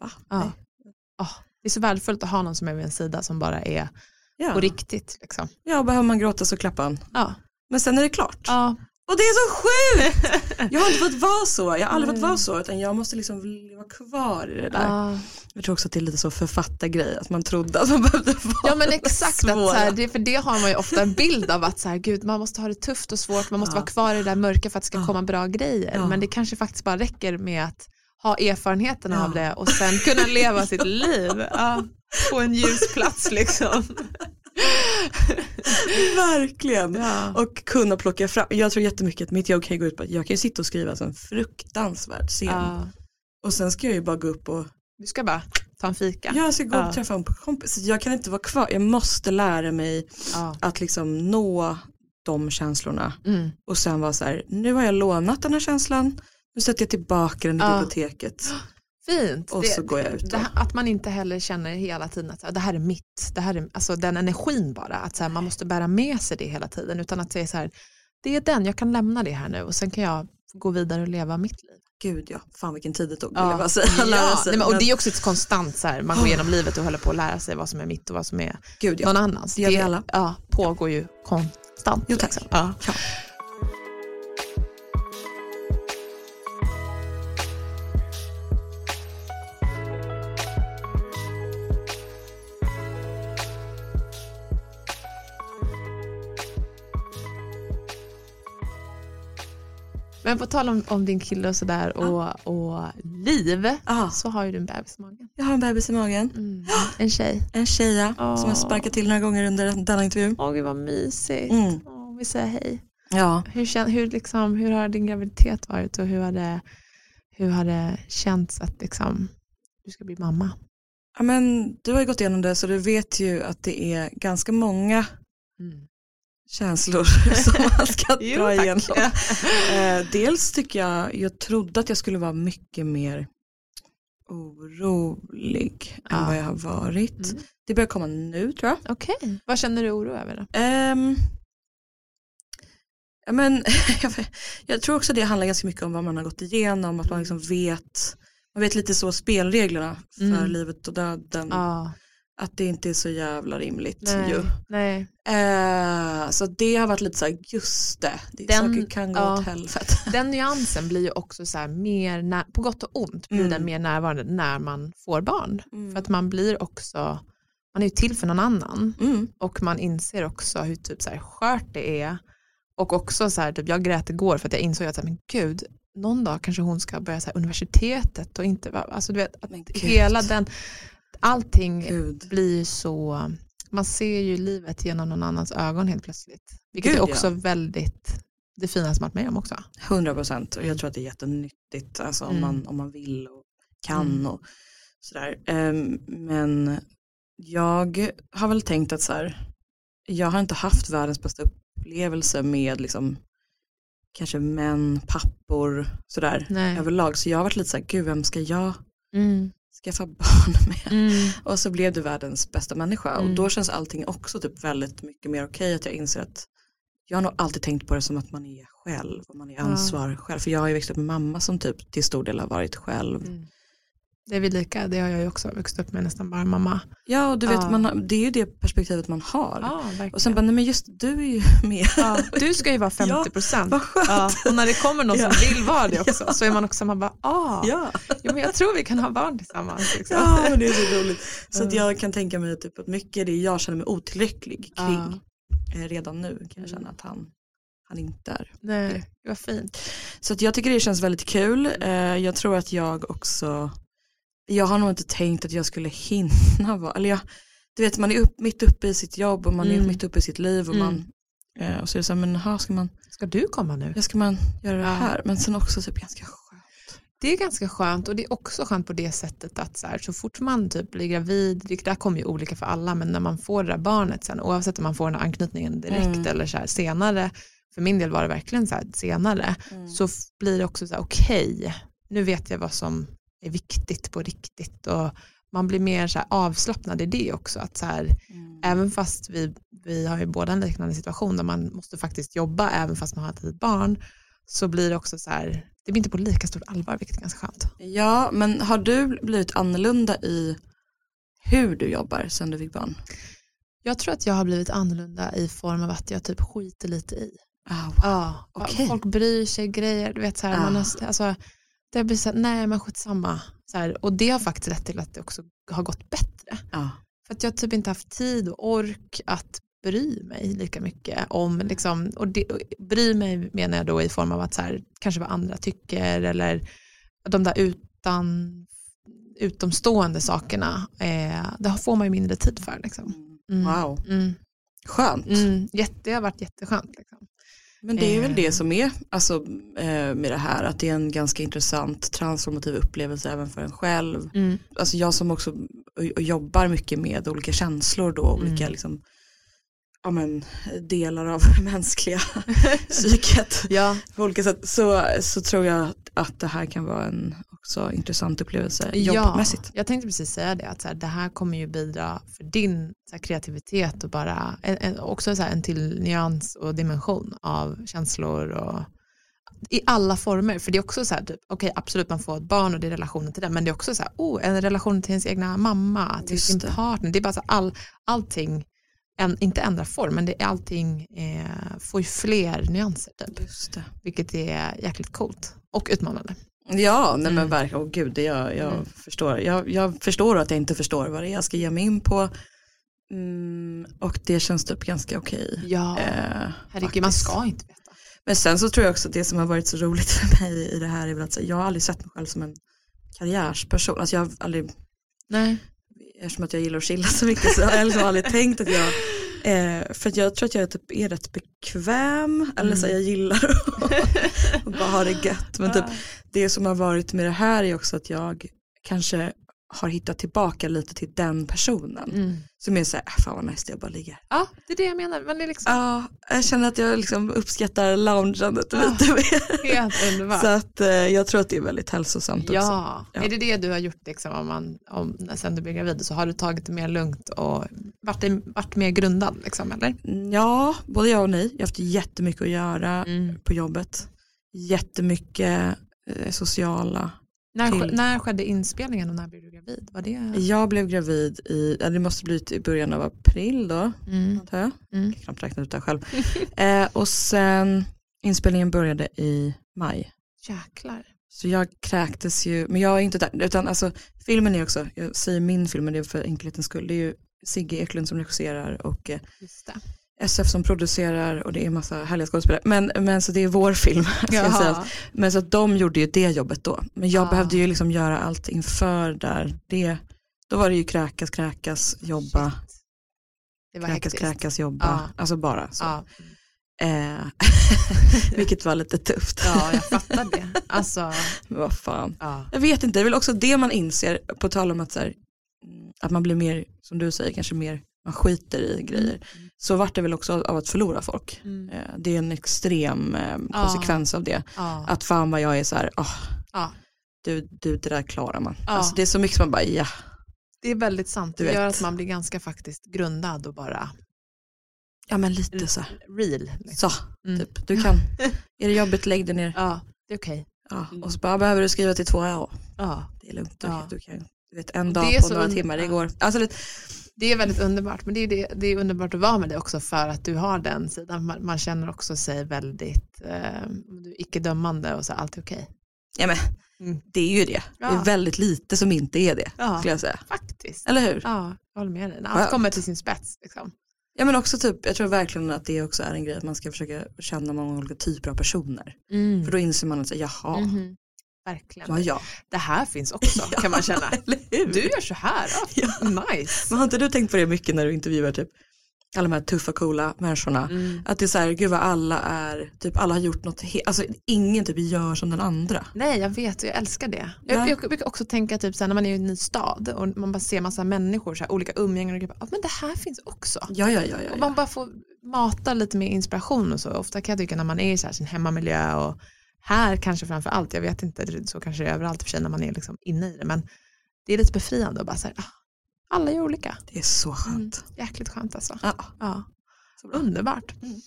va? Ah, det är så värdefullt att ha någon som är vid en sida som bara är Ja. på riktigt. Liksom. ja, behöver man gråta så klappar han. Ja. Men sen är det klart. Ja. Och det är så sjukt! Jag har inte fått vara så, jag har aldrig fått vara så utan jag måste liksom leva kvar i det där. Ja. Jag tror också att det är lite så författargrej, att man trodde att man behövde vara Ja men exakt, att så här, det, för det har man ju ofta en bild av att så här, gud, man måste ha det tufft och svårt, man måste Ja. vara kvar i det där mörka för att det ska Ja. komma bra grejer. Men det kanske faktiskt bara räcker med att ha erfarenheten Ja. av det och sen kunna leva sitt liv ja, på en ljus plats liksom. Verkligen. Ja. Och kunna plocka fram, jag tror jättemycket att mitt jobb kan gå ut på att jag kan ju sitta och skriva en fruktansvärd scen. Ja. Och sen ska jag ju bara gå upp och, Du ska bara ta en fika. jag ska gå och träffa en kompis. Jag kan inte vara kvar, jag måste lära mig att liksom nå de känslorna. Mm. Och sen vara så här, nu har jag lånat den här känslan, nu sätter jag tillbaka den i Ja. biblioteket. Fint. Och så går jag ut det. Att man inte heller känner hela tiden att det här är mitt, det här är, alltså den energin bara, att så här, man måste bära med sig det hela tiden, utan att säga så här, det är den, jag kan lämna det här nu och sen kan jag gå vidare och leva mitt liv. Gud ja, fan vilken tid det tog jag bara säga. Ja, Lära sig. nej, men, och det är också ett konstant, så här, man går igenom livet och håller på att lära sig vad som är mitt och vad som är Gud ja. någon annans. det alla. Ja, pågår ju konstant. Jo, tack. liksom. Ja. Men på tal om, om din kille och sådär och, och liv, Ja, så har ju du en bebis i magen. jag har en bebis i magen. Mm. En tjej. En tjeja som Åh. jag sparkat till några gånger under denna intervju. Åh gud vad mysigt. Mm. Åh, vi säger hej. Ja. Hur, hur, liksom, hur har din graviditet varit och hur har det, hur har det känts att liksom, du ska bli mamma? ja, men du har ju gått igenom det så du vet ju att det är ganska många känslor som man ska Jo, dra igenom. Eh, dels tycker jag, jag trodde att jag skulle vara mycket mer orolig än Ja. vad jag har varit. Mm. Det börjar komma nu tror jag. Okej, vad känner du oro över då? Ehm, ja, men, jag, tror också det handlar ganska mycket om vad man har gått igenom, att man liksom vet, man vet lite så spelreglerna för Mm. livet och döden. Ja, Att det inte är så jävla rimligt nej, ju. nej. Eh, så det har varit lite så här, just det, det Den- saker kan gå ja. åt helvete. Den nyansen blir ju också så här mer, när, på gott och ont, blir Mm. den mer närvarande när man får barn. Mm. För att man blir också, man är ju till för någon annan Mm. och man inser också hur typ så här skört det är. Och också så här, typ, jag grät igår för att jag insåg att så här, men gud, någon dag kanske hon ska börja så här, universitetet och inte, alltså du vet, att hela den, allting Gud. blir så, man ser ju livet genom någon annans ögon helt plötsligt. Vilket Gud, är också väldigt det finaste man varit med om också. 100 procent och jag tror att det är jättenyttigt alltså, om, Mm. man, om man vill och kan Mm. och sådär. Ehm, men jag har väl tänkt att så här, jag har inte haft världens bästa upplevelse med liksom kanske män, pappor, sådär Nej. överlag. Så jag har varit lite så här, gud vem ska jag Mm. Skaffa barn med? Mm. Och så blev du världens bästa människa och Mm. då känns allting också typ väldigt mycket mer okej att jag inser att jag har nog alltid tänkt på det som att man är själv och man är Ja. ansvar själv. För jag har ju växt upp med mamma som typ till stor del har varit själv. Mm. Det är vi lika, det har jag ju också vuxit upp med nästan bara mamma. Ja och du vet, Ja. man har, det är ju det perspektivet man har. Ja, och sen bara, nej men just du är ju med. ja, du ska ju vara 50 procent. Och när det kommer någon som vill vara det också så är man också, man bara, ah, Ja. jo, men jag tror vi kan ha barn tillsammans. Liksom. ja men det är så roligt. Så att Ja. jag kan tänka mig typ att mycket det jag känner mig otillräcklig kring. Eh, redan nu kan jag Mm. känna att han, han inte är. Nej, det var fint. Så att jag tycker det känns väldigt kul. Eh, jag tror att jag också, jag har nog inte tänkt att jag skulle hinna vara, eller jag, du vet man är upp, mitt uppe i sitt jobb och man är Mm. mitt uppe i sitt liv och Mm. man, eh, och så är det så här, men aha, ska man, Ska du komma nu? ja, ska man göra det här? Men sen också typ ganska skönt. Det är ganska skönt och det är också skönt på det sättet att så, här, så fort man typ blir gravid, det där kommer ju olika för alla, men när man får det där barnet sen, oavsett om man får den här anknytningen direkt Mm. eller så här, senare, för min del var det verkligen så här, senare, Mm. så blir det också så här, okej, nu vet jag vad som är viktigt på riktigt och man blir mer så avslappnad i det också. Att så här, Mm. även fast vi, vi har ju båda en liknande situation där man måste faktiskt jobba även fast man har ett litet barn så blir det också så här, det blir inte på lika stort allvar vilket är ganska skönt. Ja, men har du blivit annorlunda i hur du jobbar sen du fick barn? Jag tror att jag har blivit annorlunda i form av att jag typ skiter lite i. Oh, Ja, Okej. folk bryr sig grejer, du vet så här, Ja. man har, alltså, det blir så här, nej men skitsamma. Så här, och det har faktiskt lett till att det också har gått bättre. ja. För att jag typ inte haft tid och ork att bry mig lika mycket om, liksom, och, det, och bry mig menar jag då i form av att så här, kanske vad andra tycker eller de där utan, utomstående sakerna, eh, det får man ju mindre tid för. Liksom. Mm. Wow, Mm. skönt. Mm. Jätte, det har varit jätteskönt. Liksom. Men det är väl Eh. det som är alltså, eh, med det här, att det är en ganska intressant transformativ upplevelse även för en själv. Mm. Alltså jag som också jobbar mycket med olika känslor då, olika Mm. liksom, ja, men, delar av mänskliga psyket Ja, på olika sätt, så, så tror jag att det här kan vara en också intressant upplevelse jobbmässigt. Ja, jag tänkte precis säga det, att så här, det här kommer ju bidra för din så här, kreativitet och bara en, en, också så här, en till nyans och dimension av känslor och i alla former, för det är också så här, typ, okej absolut man får ett barn och det är relationen till det, men det är också så här, oh, en relation till ens egna mamma, till Just sin det. partner, det är bara så all, allting, en, inte ändra form, men det är allting eh, får ju fler nyanser typ, vilket är jäkligt coolt och utmanande. Ja, nej men Mm. verkligen, åh gud, jag, jag Mm. förstår. Jag, jag förstår att jag inte förstår vad det är jag ska ge mig in på. Mm, och det känns typ ganska okej. Ja, Eh, herregud, man ska inte veta. Men sen så tror jag också att det som har varit så roligt för mig i det här är väl att jag har aldrig sett mig själv som en karriärsperson. Alltså jag har aldrig, Nej. eftersom att jag gillar att chilla så mycket så har jag liksom aldrig tänkt att jag, eh, för jag tror att jag typ är rätt bekväm, eller så här, jag gillar att bara ha det gött. Men typ det som har varit med det här är också att jag kanske har hittat tillbaka lite till den personen. Mm. Som är så här, äh, fan vad nice det är att bara ligga. Ja, det är det jag menar. Men det är liksom Ja, jag känner att jag liksom uppskattar loungeandet Ja. lite mer. helt underbart. Så att eh, jag tror att det är väldigt hälsosamt också. Ja. Ja. är det det du har gjort liksom, om man, om, sen du blev gravid så har du tagit det mer lugnt och varit, varit mer grundad liksom, eller? Ja, både ja och nej. Jag har haft jättemycket att göra Mm. på jobbet. Jättemycket eh, sociala. När, Till- när skedde inspelningen och när blev du gravid? Var det? Jag blev gravid i, det måste blivit i början av april då, Mm. antar jag. Mm. Jag kan knappt räkna ut det själv. eh, och sen inspelningen började i maj. Jäklar. Så jag kräktes ju, men jag är inte där, utan alltså filmen är också, jag säger min film men det är för enkelhetens skull, det är ju Sigge Eklund som regisserar och eh, Just det. SF som producerar och det är massa härliga skådespelare. Men, men så det är vår film. Men så att de gjorde ju det jobbet då. Men jag Ah. behövde ju liksom göra allt inför där. Det, då var det ju kräkas, kräkas, jobba. Det var kräkas, hektiskt. kräkas, jobba. Ja. Alltså bara så. Ja. Eh, vilket var lite tufft. ja, jag fattar det. Alltså, Men vad fan. ja. Jag vet inte, det är väl också det man inser på tal om att, så här, att man blir mer, som du säger, kanske mer, man skiter i grejer. Så vart det väl också av att förlora folk. Mm. Eh, Det är en extrem eh, konsekvens av det. Ja. Att fan vad jag är så här, ah, Ja. du, du det där klarar man. Alltså det är så mycket som man bara, ja, Det är väldigt sant. Du Det gör vet. att man blir ganska faktiskt grundad och bara ja men lite så. real. liksom. Så, Mm. typ, du kan, är det jobbigt, lägg dig ner. Ja, det är okej. Ja. Mm. Och så bara, behöver du skriva till två, ja, Ja. det är lugnt, du, Ja. du kan, du vet en dag på några timmar, det går. Alltså, lite, Det är väldigt underbart, men det är, det, det är underbart att vara med det också för att du har den sidan. Man, man känner också sig väldigt eh, icke-dömande och så allt är okej. ja men Mm. det är ju det. Det Ja. är väldigt lite som inte är det, Ja, skulle jag säga. faktiskt. Eller hur? Ja, jag håller med dig. När allt Skönt. kommer till sin spets. Liksom. Ja men också typ, jag tror verkligen att det också är en grej att man ska försöka känna många olika typer av personer. För då inser man att, jaha, Mhm. Verkligen. ja, ja. Det här finns också kan man känna. Du gör så här, ja. nice. Men har inte du tänkt på det mycket när du intervjuar typ alla de här tuffa coola människorna? Mm. Att det är så här, gud vad alla är, typ alla har gjort något, alltså ingen typ gör som den andra. Nej, jag vet och jag älskar det. Ja. Jag, jag brukar också tänka typ så här, när man är i en ny stad och man bara ser massa människor, så här, olika umgängen och. "Ja, men det här finns också. Ja, ja, ja, ja. Och ja. man bara får mata lite mer inspiration och så. Ofta kan jag tycka när man är i så här sin hemmamiljö och här kanske framför allt, jag vet inte, så kanske det är överallt för sig när man är liksom inne i det, men det är lite befriande att bara säga, ah, alla är olika. Det är så skönt. Mm, jäkligt skönt alltså. Ja. Ja. Så. Underbart. Mm.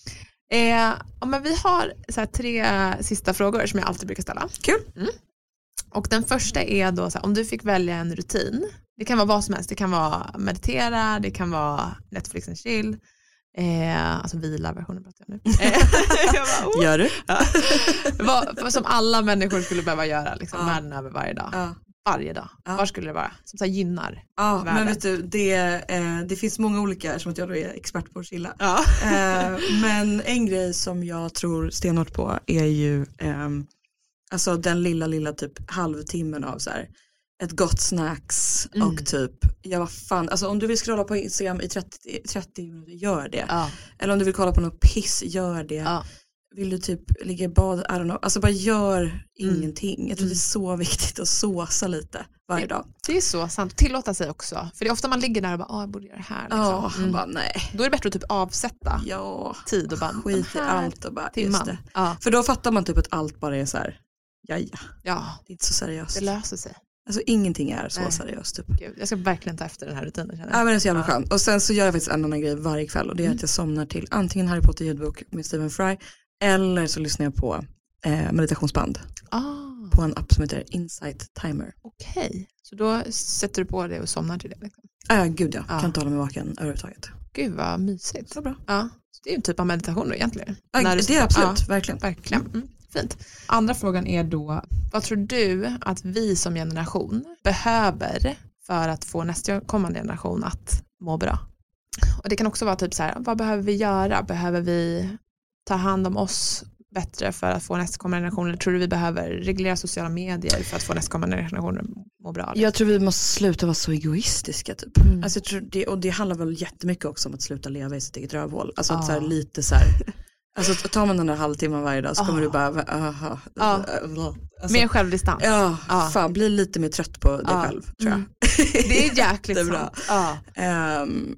Eh, ja, men vi har så här, tre sista frågor som jag alltid brukar ställa. Kul. Mm. Och den första är då så här, om du fick välja en rutin, det kan vara vad som helst, det kan vara meditera, det kan vara Netflix and chill, eh, alltså vila-versionen pratar jag nu. Eh, jag bara, oh. Gör du? vad, vad som alla människor skulle behöva göra liksom, Ja. världen över varje dag. Ja. Varje dag. Ja. Var skulle det vara? Som så här, gynnar. Ja, Världen. men vet du, det, eh, det finns många olika, eftersom att jag då är expert på att chilla. Ja. Eh, men en grej som jag tror stenhårt på är ju ehm, alltså den lilla, lilla typ halvtimmen av så här ett gott snacks Mm. och typ, ja vad fan, alltså om du vill scrolla på Instagram i 30, 30 minuter, gör det. Ja. Eller om du vill kolla på något piss, gör det. Ja. Vill du typ ligga i bad, I don't know, alltså bara gör Mm. ingenting. Jag tror Mm. det är så viktigt att såsa lite varje dag. Det är så sant. Tillåta sig också. För det är ofta man ligger där och bara, "Åh, jag borde göra det här. Liksom. Ja, Mm. bara nej. Då är det bättre att typ avsätta Ja, tid och bara, skit i allt och bara, just timman. det. Ja. För då fattar man typ att allt bara är så här, ja ja, ja, det är inte så seriöst. det löser sig. Alltså ingenting är så Nej. seriöst typ. Gud, jag ska verkligen ta efter den här rutinen. Känner Ja men det är så jävla Ja. skönt. Och sen så gör jag faktiskt en annan grej varje kväll och det är Mm. att jag somnar till antingen Harry Potter ljudbok med Stephen Fry eller så lyssnar jag på eh, meditationsband Ah, på en app som heter Insight Timer. Okej, så då sätter du på det och somnar till det. Liksom. Ja, gud ja, Ja. kan inte hålla mig vaken överhuvudtaget. Gud vad mysigt. Så bra. Ja, så det är ju en typ av meditation då egentligen. Ja, det är absolut, Ja, verkligen. verkligen. Mm, fint. Andra frågan är då, vad tror du att vi som generation behöver för att få nästa kommande generation att må bra? Och det kan också vara typ så här, vad behöver vi göra? Behöver vi ta hand om oss bättre för att få nästkommande generation? Eller tror du vi behöver reglera sociala medier för att få nästkommande generationer att må bra? Jag tror vi måste sluta vara så egoistiska typ. Mm. Alltså, jag tror det, och det handlar väl jättemycket också om att sluta leva i sitt eget rövhål. Alltså att Ja. så här, lite så här, alltså tar man den där halvtimmen varje dag så kommer Ja. du bara, aha, Ja. alltså, Mer självdistans. Ja, Ja. fan bli lite mer trött på dig Ja. själv tror jag. Mm. Det är jäkligt Det är bra. sant. Ja. Ehm,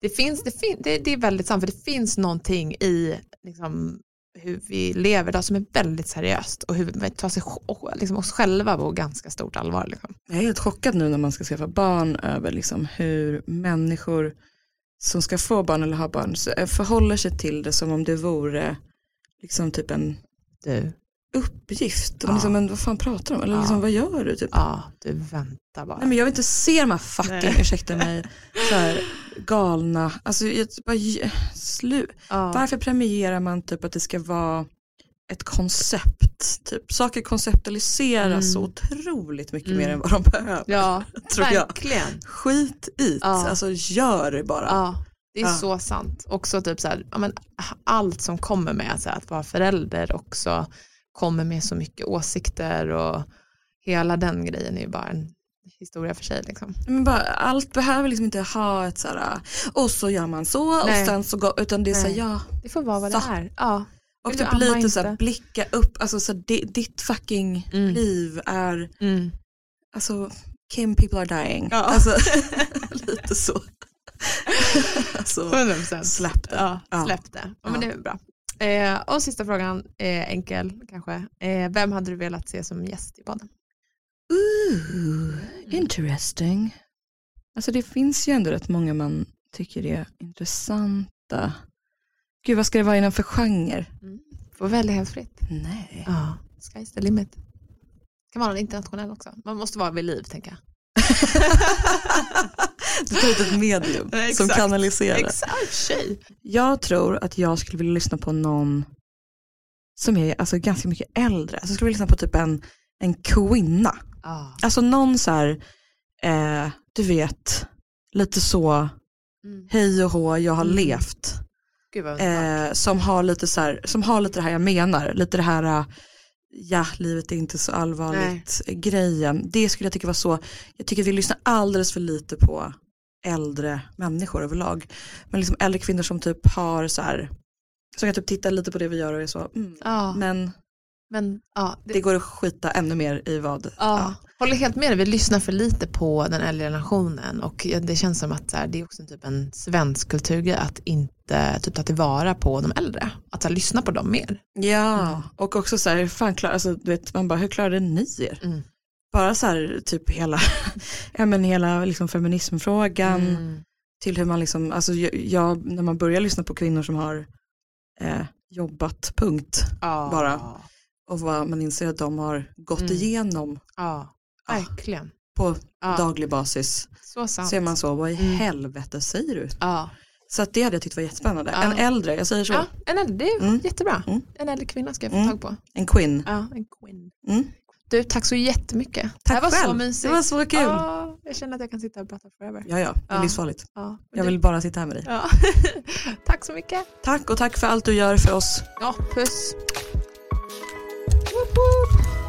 Det, finns, det, fin, det, det är väldigt sant, för det finns någonting i liksom, hur vi lever idag som är väldigt seriöst och hur vi tar sig, liksom, oss själva på ganska stort allvar. Liksom. jag är helt chockad nu när man ska skaffa barn över liksom hur människor som ska få barn eller ha barn eh, förhåller sig till det som om det vore liksom typ en Du, uppgift. Ja. Liksom, men vad fan pratar de om? Eller Ja. liksom, vad gör du? Typ? ja, du väntar bara. Nej, men jag vill inte se de här fucking, Nej. ursäkta mig, så här, galna, alltså jag, bara, slu. ja. Varför premierar man typ att det ska vara ett koncept? Typ. Saker konceptualiseras Mm. så otroligt mycket Mm. mer än vad de behöver. ja, tror jag. verkligen. Skit i Ja. alltså gör det bara. Ja, det är Ja. så sant. Också typ så här, men, allt som kommer med så här, att vara förälder också kommer med så mycket åsikter och hela den grejen är ju bara en historia för sig. Liksom. Men bara, allt behöver liksom inte ha ett så här, och så gör man så Nej. och sen så går, utan det är så här, Nej. ja. Det får vara vad Så. det är. Ja. Och typ lite så här, inte? blicka upp, alltså så här, ditt fucking Mm. liv är, Mm. alltså Kim people are dying. Ja. Alltså, lite så. alltså, 100%. släpp det. Ja, Ja. släpp det. Ja, men det är bra. Eh, och sista frågan, eh, enkel kanske. Eh, vem hade du velat se som gäst i podden? Ooh, interesting. Alltså det finns ju ändå rätt många man tycker är intressanta. Gud vad ska det vara inom för genre? Får välja helt fritt. Nej. Ja, sky's the limit. Kan vara en internationell också. Man måste vara vid liv tänker jag. du tar ut ett medium Ja, som kanaliserar. Exakt, tjej. Jag tror att jag skulle vilja lyssna på någon som är alltså, ganska mycket äldre. Alltså, jag skulle vilja lyssna på typ en, en kvinna. Ja. Alltså någon så här, eh, du vet, lite så, Mm. hej och hå, jag har Mm. levt. Eh, som, har lite så här, som har lite det här jag menar, lite det här, eh, ja, livet är inte så allvarligt grejen. Det skulle jag tycka var så, jag tycker att vi lyssnar alldeles för lite på äldre människor överlag. Men liksom äldre kvinnor som typ har så här, som kan typ titta lite på det vi gör och är så, mm, Ja, men men ja, det, det går att skita ännu mer i vad. ja. Håller helt med dig, vi lyssnar för lite på den äldre generationen och det känns som att här, det är också typ en svensk kulturgrej att inte eh, typ ta tillvara på de äldre. Att så här, lyssna på dem mer. Ja, Mm. och också så här, fan klar, alltså, du vet, man bara, hur klarade ni er? Mm. Bara så här, typ hela, ja, men hela liksom, feminismfrågan Mm. till hur man liksom, alltså jag, när man börjar lyssna på kvinnor som har eh, jobbat, punkt, Ja. bara. och vad man inser att de har gått Mm. igenom Ja, Ja. verkligen. på Ja. daglig basis. Så sant. Ser man så, vad i Mm. helvete säger du? Ja. Så att det hade jag tyckt var jättespännande. Ja. En äldre, jag säger så. Ja, en äldre, det är mm. jättebra. Mm. En äldre kvinna ska jag få mm. tag på. En queen. Ja, en queen. Mm. Du, tack så jättemycket. Tack det var själv. så mysigt. Det var så kul. Ja, jag känner att jag kan sitta och prata forever. Ja, ja, det är livsfarligt. Ja. Jag vill bara sitta här med dig. Ja. tack så mycket. Tack och tack för allt du gör för oss. Ja, puss. Woop woop.